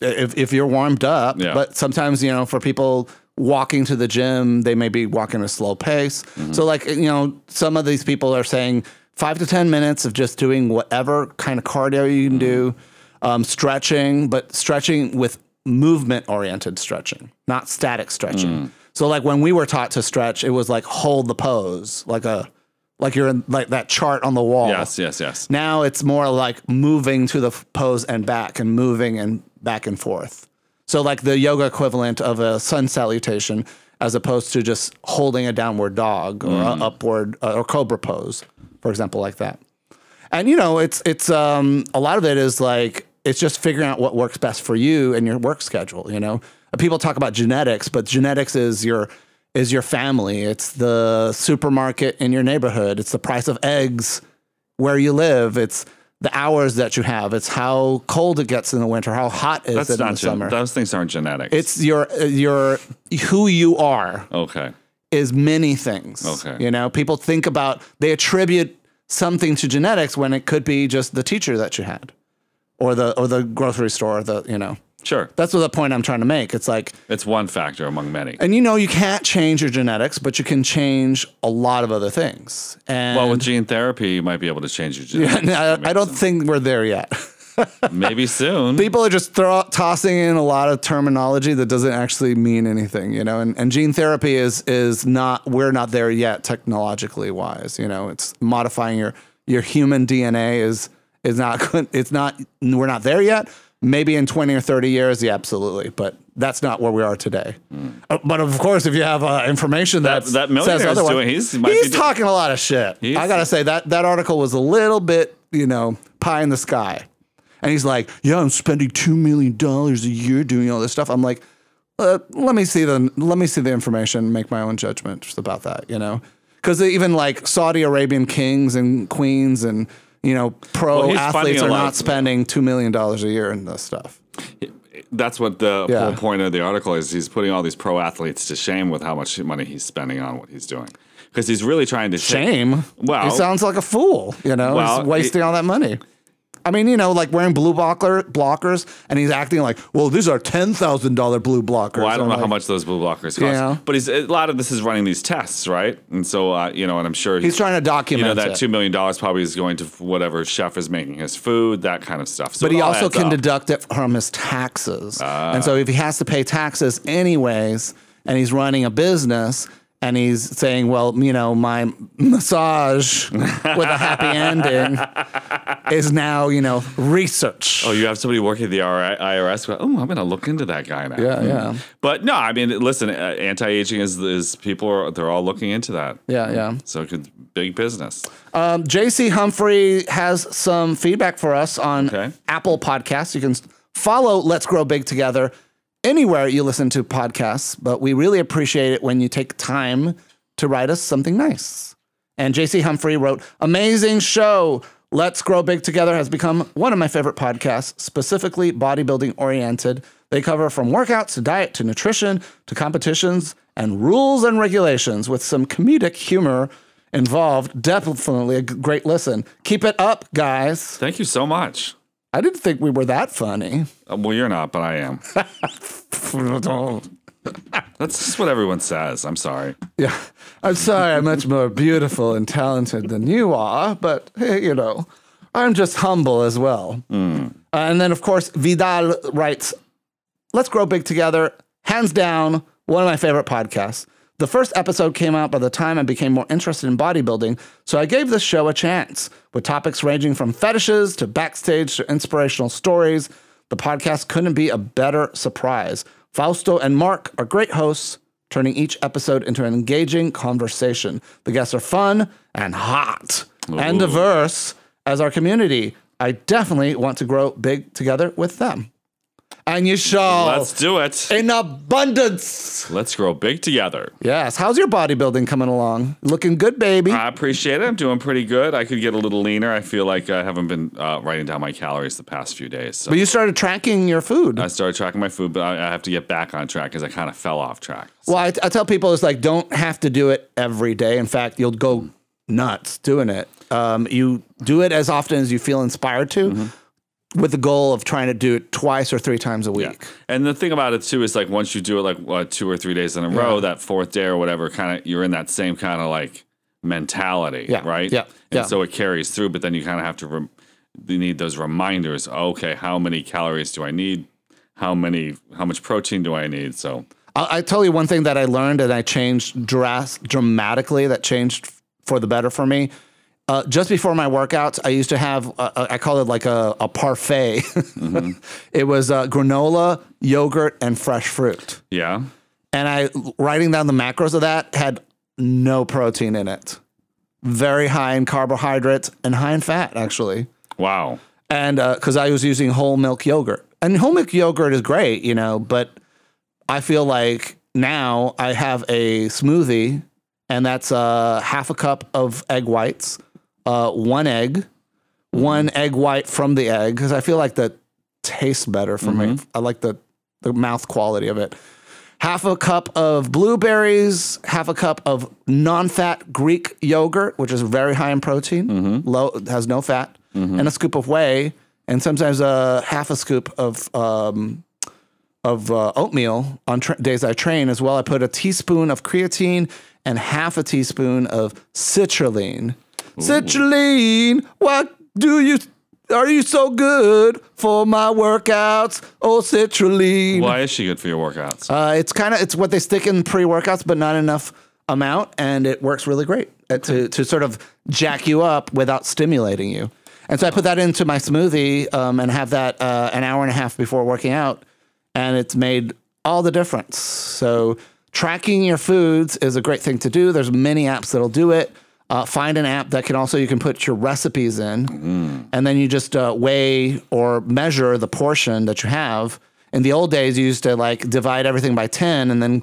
if, if you're warmed up. Yeah. But sometimes, you know, for people walking to the gym, they may be walking at a slow pace. Mm-hmm. So, like, you know, some of these people are saying five to 10 minutes of just doing whatever kind of cardio you can do, Mm-hmm. um, stretching, but stretching with movement oriented stretching, not static stretching. Mm. So, like, when we were taught to stretch, it was like hold the pose, like a, like you're in like that chart on the wall. Yes, yes, yes. Now it's more like moving to the pose and back and moving and back and forth. So like the yoga equivalent of a sun salutation as opposed to just holding a downward dog or a upward uh, or cobra pose, for example, like that. And you know, it's it's um a lot of it is like it's just figuring out what works best for you and your work schedule, you know. People talk about genetics, but genetics is your is your family. It's the supermarket in your neighborhood. It's the price of eggs where you live. It's the hours that you have. It's how cold it gets in the winter, how hot is That's it in the gen- summer. those things aren't genetics. It's your your who you are okay. Is many things. Okay. You know, people think about they attribute something to genetics when it could be just the teacher that you had or the or the grocery store, the you know. Sure. That's what the point I'm trying to make. It's like It's one factor among many. and you know you can't change your genetics, but you can change a lot of other things. And well, with gene therapy, you might be able to change your yeah, genetics. <laughs> I, I don't think we're there yet. <laughs> Maybe soon. People are just throw, tossing in a lot of terminology that doesn't actually mean anything, you know. And, and gene therapy is is not we're not there yet technologically wise. You know, it's modifying your your human DNA is is not. <laughs> It's not we're not there yet. Maybe in twenty or thirty years, yeah, absolutely. But that's not where we are today. Uh, but of course, if you have uh, information that. That- that says otherwise, doing- he's- he he's be do- talking a lot of shit. He's- I gotta say that that article was a little bit, you know, pie in the sky. And he's like, "Yeah, I'm spending two million dollars a year doing all this stuff." I'm like, uh, "Let me see the let me see the information, make my own judgment about that." You know, because even like Saudi Arabian kings and queens and you know pro Well, athletes are not spending two million dollars a year in this stuff. That's what the Yeah. whole point of the article is. He's putting all these pro athletes to shame with how much money he's spending on what he's doing. because he's really trying to take- Shame. Well, he sounds like a fool. You know, Well, he's wasting all that money. I mean, you know, like wearing blue blocker blockers, and he's acting like, "Well, these are ten thousand dollar blue blockers." Well, I don't I'm know how much those blue blockers cost, Yeah. but he's a lot of this is running these tests, right? And so, uh, you know, and I'm sure He's trying to document You know, that it. two million dollars probably is going to whatever chef is making his food, that kind of stuff. So but he also can up. deduct it from his taxes. Ah. and so if he has to pay taxes anyways, and he's running a business, and he's saying, well, you know, my massage with a happy <laughs> ending is now, you know, research. Oh, you have somebody working at the IRS. Oh, I'm going to look into that guy now. Yeah, yeah. But no, I mean, listen, uh, anti-aging is is people are they're all looking into that. Yeah, yeah. So it could big business. Um, JC Humphrey has some feedback for us on Okay. Apple Podcasts. You can follow Let's Grow Big Together anywhere you listen to podcasts, but we really appreciate it when you take time to write us something nice. And JC Humphrey wrote, Amazing show. Let's Grow Big Together has become one of my favorite podcasts, specifically bodybuilding oriented. They cover from workouts to diet to nutrition to competitions and rules and regulations with some comedic humor involved. Definitely a great listen. Keep it up, guys. Thank you so much. I didn't think we were that funny. Uh, well, you're not, but I am. <laughs> That's just what everyone says. I'm sorry. Yeah, I'm sorry. I'm much more beautiful and talented than you are, but hey, you know, I'm just humble as well. Uh, and then, of course, Vidal writes, "Let's grow big together." Hands down, one of my favorite podcasts. The first episode came out by the time I became more interested in bodybuilding, so I gave this show a chance. With topics ranging from fetishes to backstage to inspirational stories, the podcast couldn't be a better surprise. Fausto and Marc are great hosts, turning each episode into an engaging conversation. The guests are fun and hot and diverse as our community. I definitely want to grow big together with them. And you shall. Let's do it. In abundance. Let's grow big together. Yes. How's your bodybuilding coming along? Looking good, baby. I appreciate it. I'm doing pretty good. I could get a little leaner. I feel like I haven't been uh, writing down my calories the past few days. So but you started tracking your food. I started tracking my food, but I, I have to get back on track because I kind of fell off track. Well, I, I tell people it's like don't have to do it every day. In fact, you'll go nuts doing it. Um, you do it as often as you feel inspired to, Mm-hmm. With the goal of trying to do it twice or three times a week. And the thing about it too is like once you do it like uh, two or three days in a row, that fourth day or whatever, kind of you're in that same kind of like mentality, Yeah, right? yeah, And yeah. so it carries through, but then you kind of have to. Rem- you need those reminders. Okay, how many calories do I need? How many? How much protein do I need? So I'll, I tell you one thing that I learned and I changed dras- dramatically. That changed for the better for me. Uh, just before my workouts, I used to have uh, uh, I call it like a, a parfait. <laughs> it was uh, granola, yogurt, and fresh fruit. yeah, And I writing down the macros of that had no protein in it. Very high in carbohydrates and high in fat, actually. wow. And because I was using whole milk yogurt, and whole milk yogurt is great, you know, but I feel like now I have a smoothie, and that's uh, half a cup of egg whites, uh, one egg, one egg white from the egg, because I feel like that tastes better for me. I like the the mouth quality of it. Half a cup of blueberries, half a cup of non-fat Greek yogurt, which is very high in protein, low has no fat, and a scoop of whey, and sometimes a half a scoop of um, of uh, oatmeal on tra- days I train as well. I put a teaspoon of creatine and half a teaspoon of citrulline. Citrulline, what do you? Are you so good for my workouts? Oh, citrulline. Why is she good for your workouts? Uh, it's kind of it's what they stick in pre-workouts, but not enough amount, and it works really great uh, to to sort of jack you up without stimulating you. And so I put that into my smoothie um, and have that uh, an hour and a half before working out, and it's made all the difference. So tracking your foods is a great thing to do. There's many apps that'll do it. Uh, find an app that can also you can put your recipes in, and then you just uh, weigh or measure the portion that you have. In the old days, you used to like divide everything by ten, and then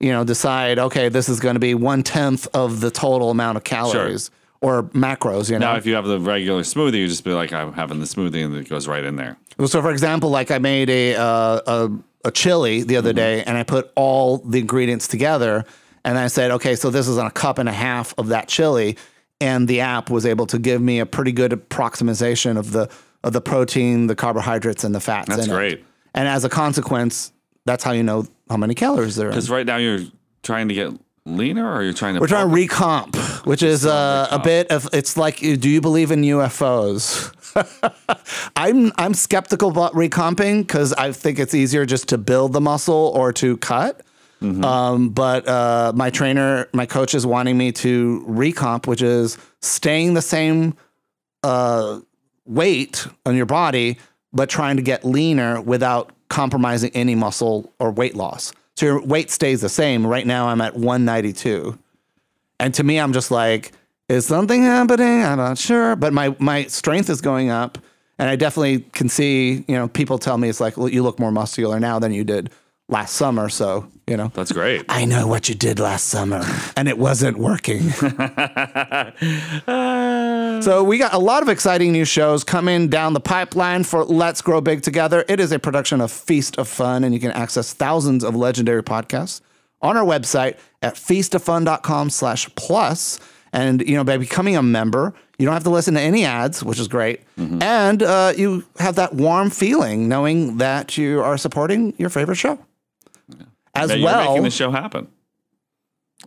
you know decide okay, this is going to be one tenth of the total amount of calories or macros. You know, now, if you have the regular smoothie, you just be like, I'm having the smoothie, and it goes right in there. Well, So, for example, like I made a uh, a, a chili the other day, and I put all the ingredients together, And I said, okay, so this is on a cup and a half of that chili. And the app was able to give me a pretty good approximation of the of the protein, the carbohydrates, and the fats. That's in it. great. And as a consequence, that's how you know how many calories there are. Because right now you're trying to get leaner, or you're trying to. We're trying to recomp, which is uh, a bit of. It's like, do you believe in UFOs? <laughs> I'm I'm skeptical about recomping because I think it's easier just to build the muscle or to cut. Um, but uh, my trainer, my coach is wanting me to recomp, which is staying the same uh, weight on your body, but trying to get leaner without compromising any muscle or weight loss. So your weight stays the same. Right now, I'm at 192. And to me, I'm just like, is something happening? I'm not sure. But my, my strength is going up. And I definitely can see, you know, people tell me it's like, well, you look more muscular now than you did last summer. So, you know, That's great. I know what you did last summer and it wasn't working. <laughs> <laughs> so, we got a lot of exciting new shows coming down the pipeline for Let's Grow Big Together. It is a production of Feast of Fun, and you can access thousands of legendary podcasts on our website at feastoffun.com slash plus. And, you know, by becoming a member, you don't have to listen to any ads, which is great. And uh, you have that warm feeling knowing that you are supporting your favorite show. As That well, making the show happen,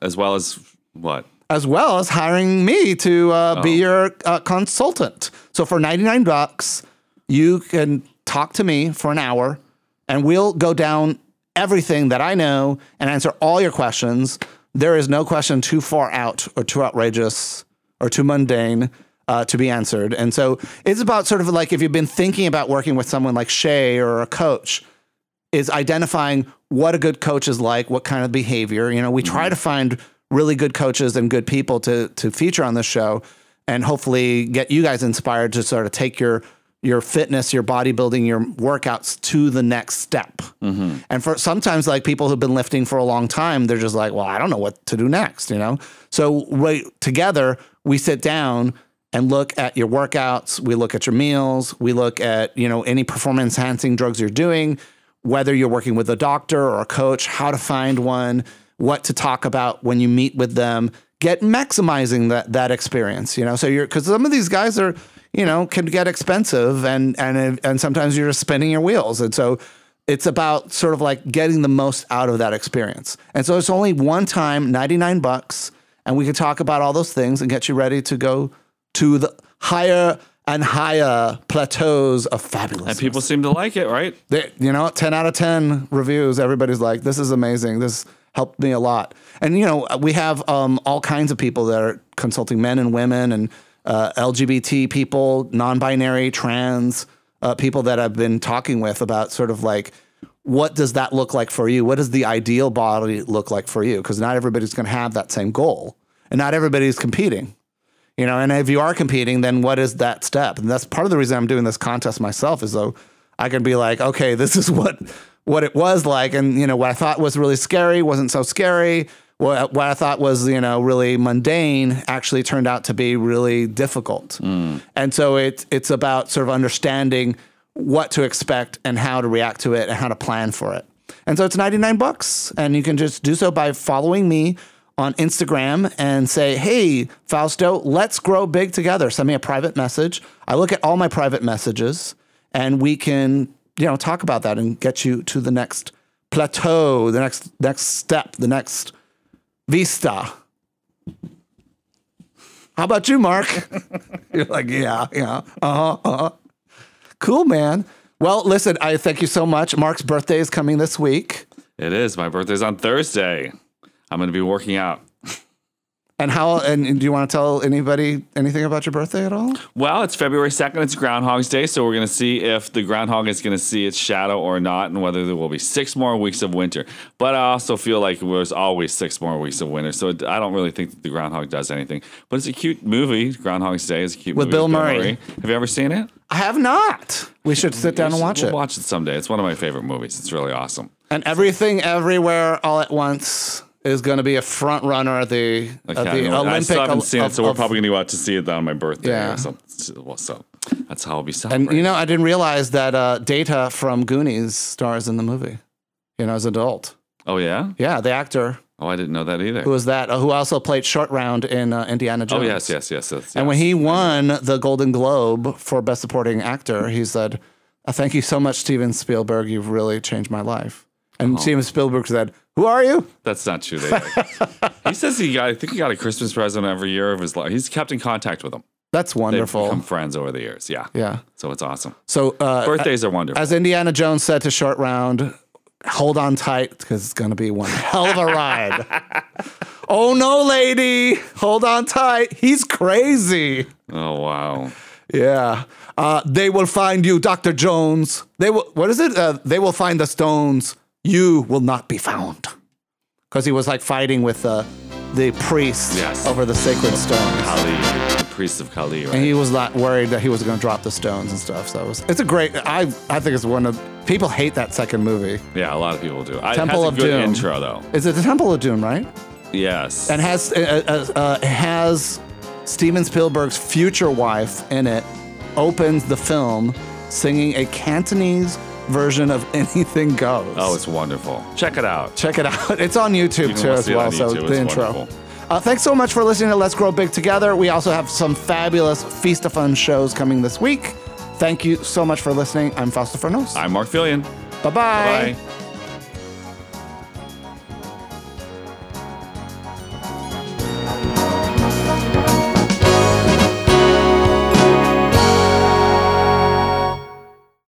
as well as what? as well as hiring me to uh, be your uh, consultant. So for 99 bucks, you can talk to me for an hour and we'll go down everything that I know and answer all your questions. There is no question too far out or too outrageous or too mundane uh, to be answered. And so it's about sort of like if you've been thinking about working with someone like Shay or a coach, is identifying what a good coach is like, what kind of behavior. You know, we try mm-hmm. to find really good coaches and good people to to feature on this show, and hopefully get you guys inspired to sort of take your your fitness, your bodybuilding, your workouts to the next step. Mm-hmm. And for sometimes, like people who've been lifting for a long time, they're just like, well, I don't know what to do next, you know? So, right together, we sit down and look at your workouts, we look at your meals, we look at, you know, any performance enhancing drugs you're doing, whether you're working with a doctor or a coach, how to find one, what to talk about when you meet with them, get maximizing that that experience, you know? So you're cuz some of these guys are, you know, can get expensive and and and sometimes you're just spinning your wheels. And so it's about sort of like getting the most out of that experience. And so it's only one time, 99 bucks, and we can talk about all those things and get you ready to go to the higher and higher plateaus of fabulous. And people seem to like it, right? They, you know, 10 out of 10 reviews. Everybody's like, this is amazing. This helped me a lot. And, you know, we have um, all kinds of people that are consulting men and women and uh, LGBT people, non binary, trans uh, people that I've been talking with about sort of like, what does that look like for you? What does the ideal body look like for you? Because not everybody's going to have that same goal and not everybody's competing you know and if you are competing then what is that step? And that's part of the reason i'm doing this contest myself is so i can be like okay this is <laughs> what what it was like. And you know what i thought was really scary wasn't so scary. What, what i thought was you know really mundane actually turned out to be really difficult. Hmm. And so it, it's about sort of understanding what to expect and how to react to it and how to plan for it. And so it's 99 bucks and you can just do so by following me on Instagram and say, Hey, Fausto, let's grow big together. Send me a private message. I look at all my private messages and we can, you know, talk about that and get you to the next plateau, the next next step, the next vista. How about you, Marc? <laughs> You're like, yeah, yeah. Uh-huh. Uh-huh. Cool, man. Well, listen, I thank you so much. Marc's birthday is coming this week. It is. My birthday's on Thursday. I'm going to be working out. And how? And do you want to tell anybody anything about your birthday at all? Well, it's February 2nd. It's Groundhog's Day. So we're going to see if the groundhog is going to see its shadow or not, and whether there will be six more weeks of winter. But I also feel like there's always six more weeks of winter. So I don't really think that the groundhog does anything. But it's a cute movie. Groundhog's Day is a cute With movie. Bill Murray. Have you ever seen it? I have not. We should sit down and watch we'll it. watch it someday. It's one of my favorite movies. It's really awesome. And everything, everywhere, all at once is going to be a front runner at the, at the Academy. Olympic. I still haven't of- seen it, so we're of- probably going to go out to see it on my birthday. Yeah. Or something. Well, so that's how I'll be celebrating. And you know, I didn't realize that uh, Data from Goonies stars in the movie. You know, as an adult. oh yeah, Yeah, the actor Oh, I didn't know that either. Who was that? Uh, who also played Short Round in uh, Indiana Jones. oh, yes, yes, yes, yes. And when he won the Golden Globe for Best Supporting Actor, he said, "Uh, "Thank you so much, Steven Spielberg. You've really changed my life." And Oh. Steven Spielberg said, "Who are you?" That's not true. <laughs> He says he got, I think he got a Christmas present every year of his life. He's kept in contact with him. That's They've wonderful. become friends over the years. Yeah. Yeah. So it's awesome. So uh, Birthdays are wonderful. As Indiana Jones said to Short Round, hold on tight because it's going to be one hell of a ride. <laughs> oh no, lady, hold on tight. He's crazy. Oh, wow. Yeah. Uh, they will find you, Dr. Jones. They will, what is it? Uh, they will find the stones. You will not be found. Because he was like fighting with uh, the priest Yes. over the sacred stones. Kali, the priest of Kali, right? And he was not worried that he was going to drop the stones and stuff. So it was, it's a great, I, I think it's one of, people hate that second movie. yeah, a lot of people do. I, Temple of a good Doom. intro, though. Is it the Temple of Doom, right? Yes. And has uh, uh, uh, has Steven Spielberg's future wife in it. Opens the film singing a Cantonese version of Anything Goes. oh, it's wonderful. Check it out. check it out. It's on YouTube You too as well. So YouTube. the It's intro. wonderful. Uh, thanks so much for listening to Let's Grow Big Together. We also have some fabulous Feast of Fun shows coming this week. Thank you so much for listening. I'm Fausto Fernos. I'm Marc Felion. Bye bye. Bye.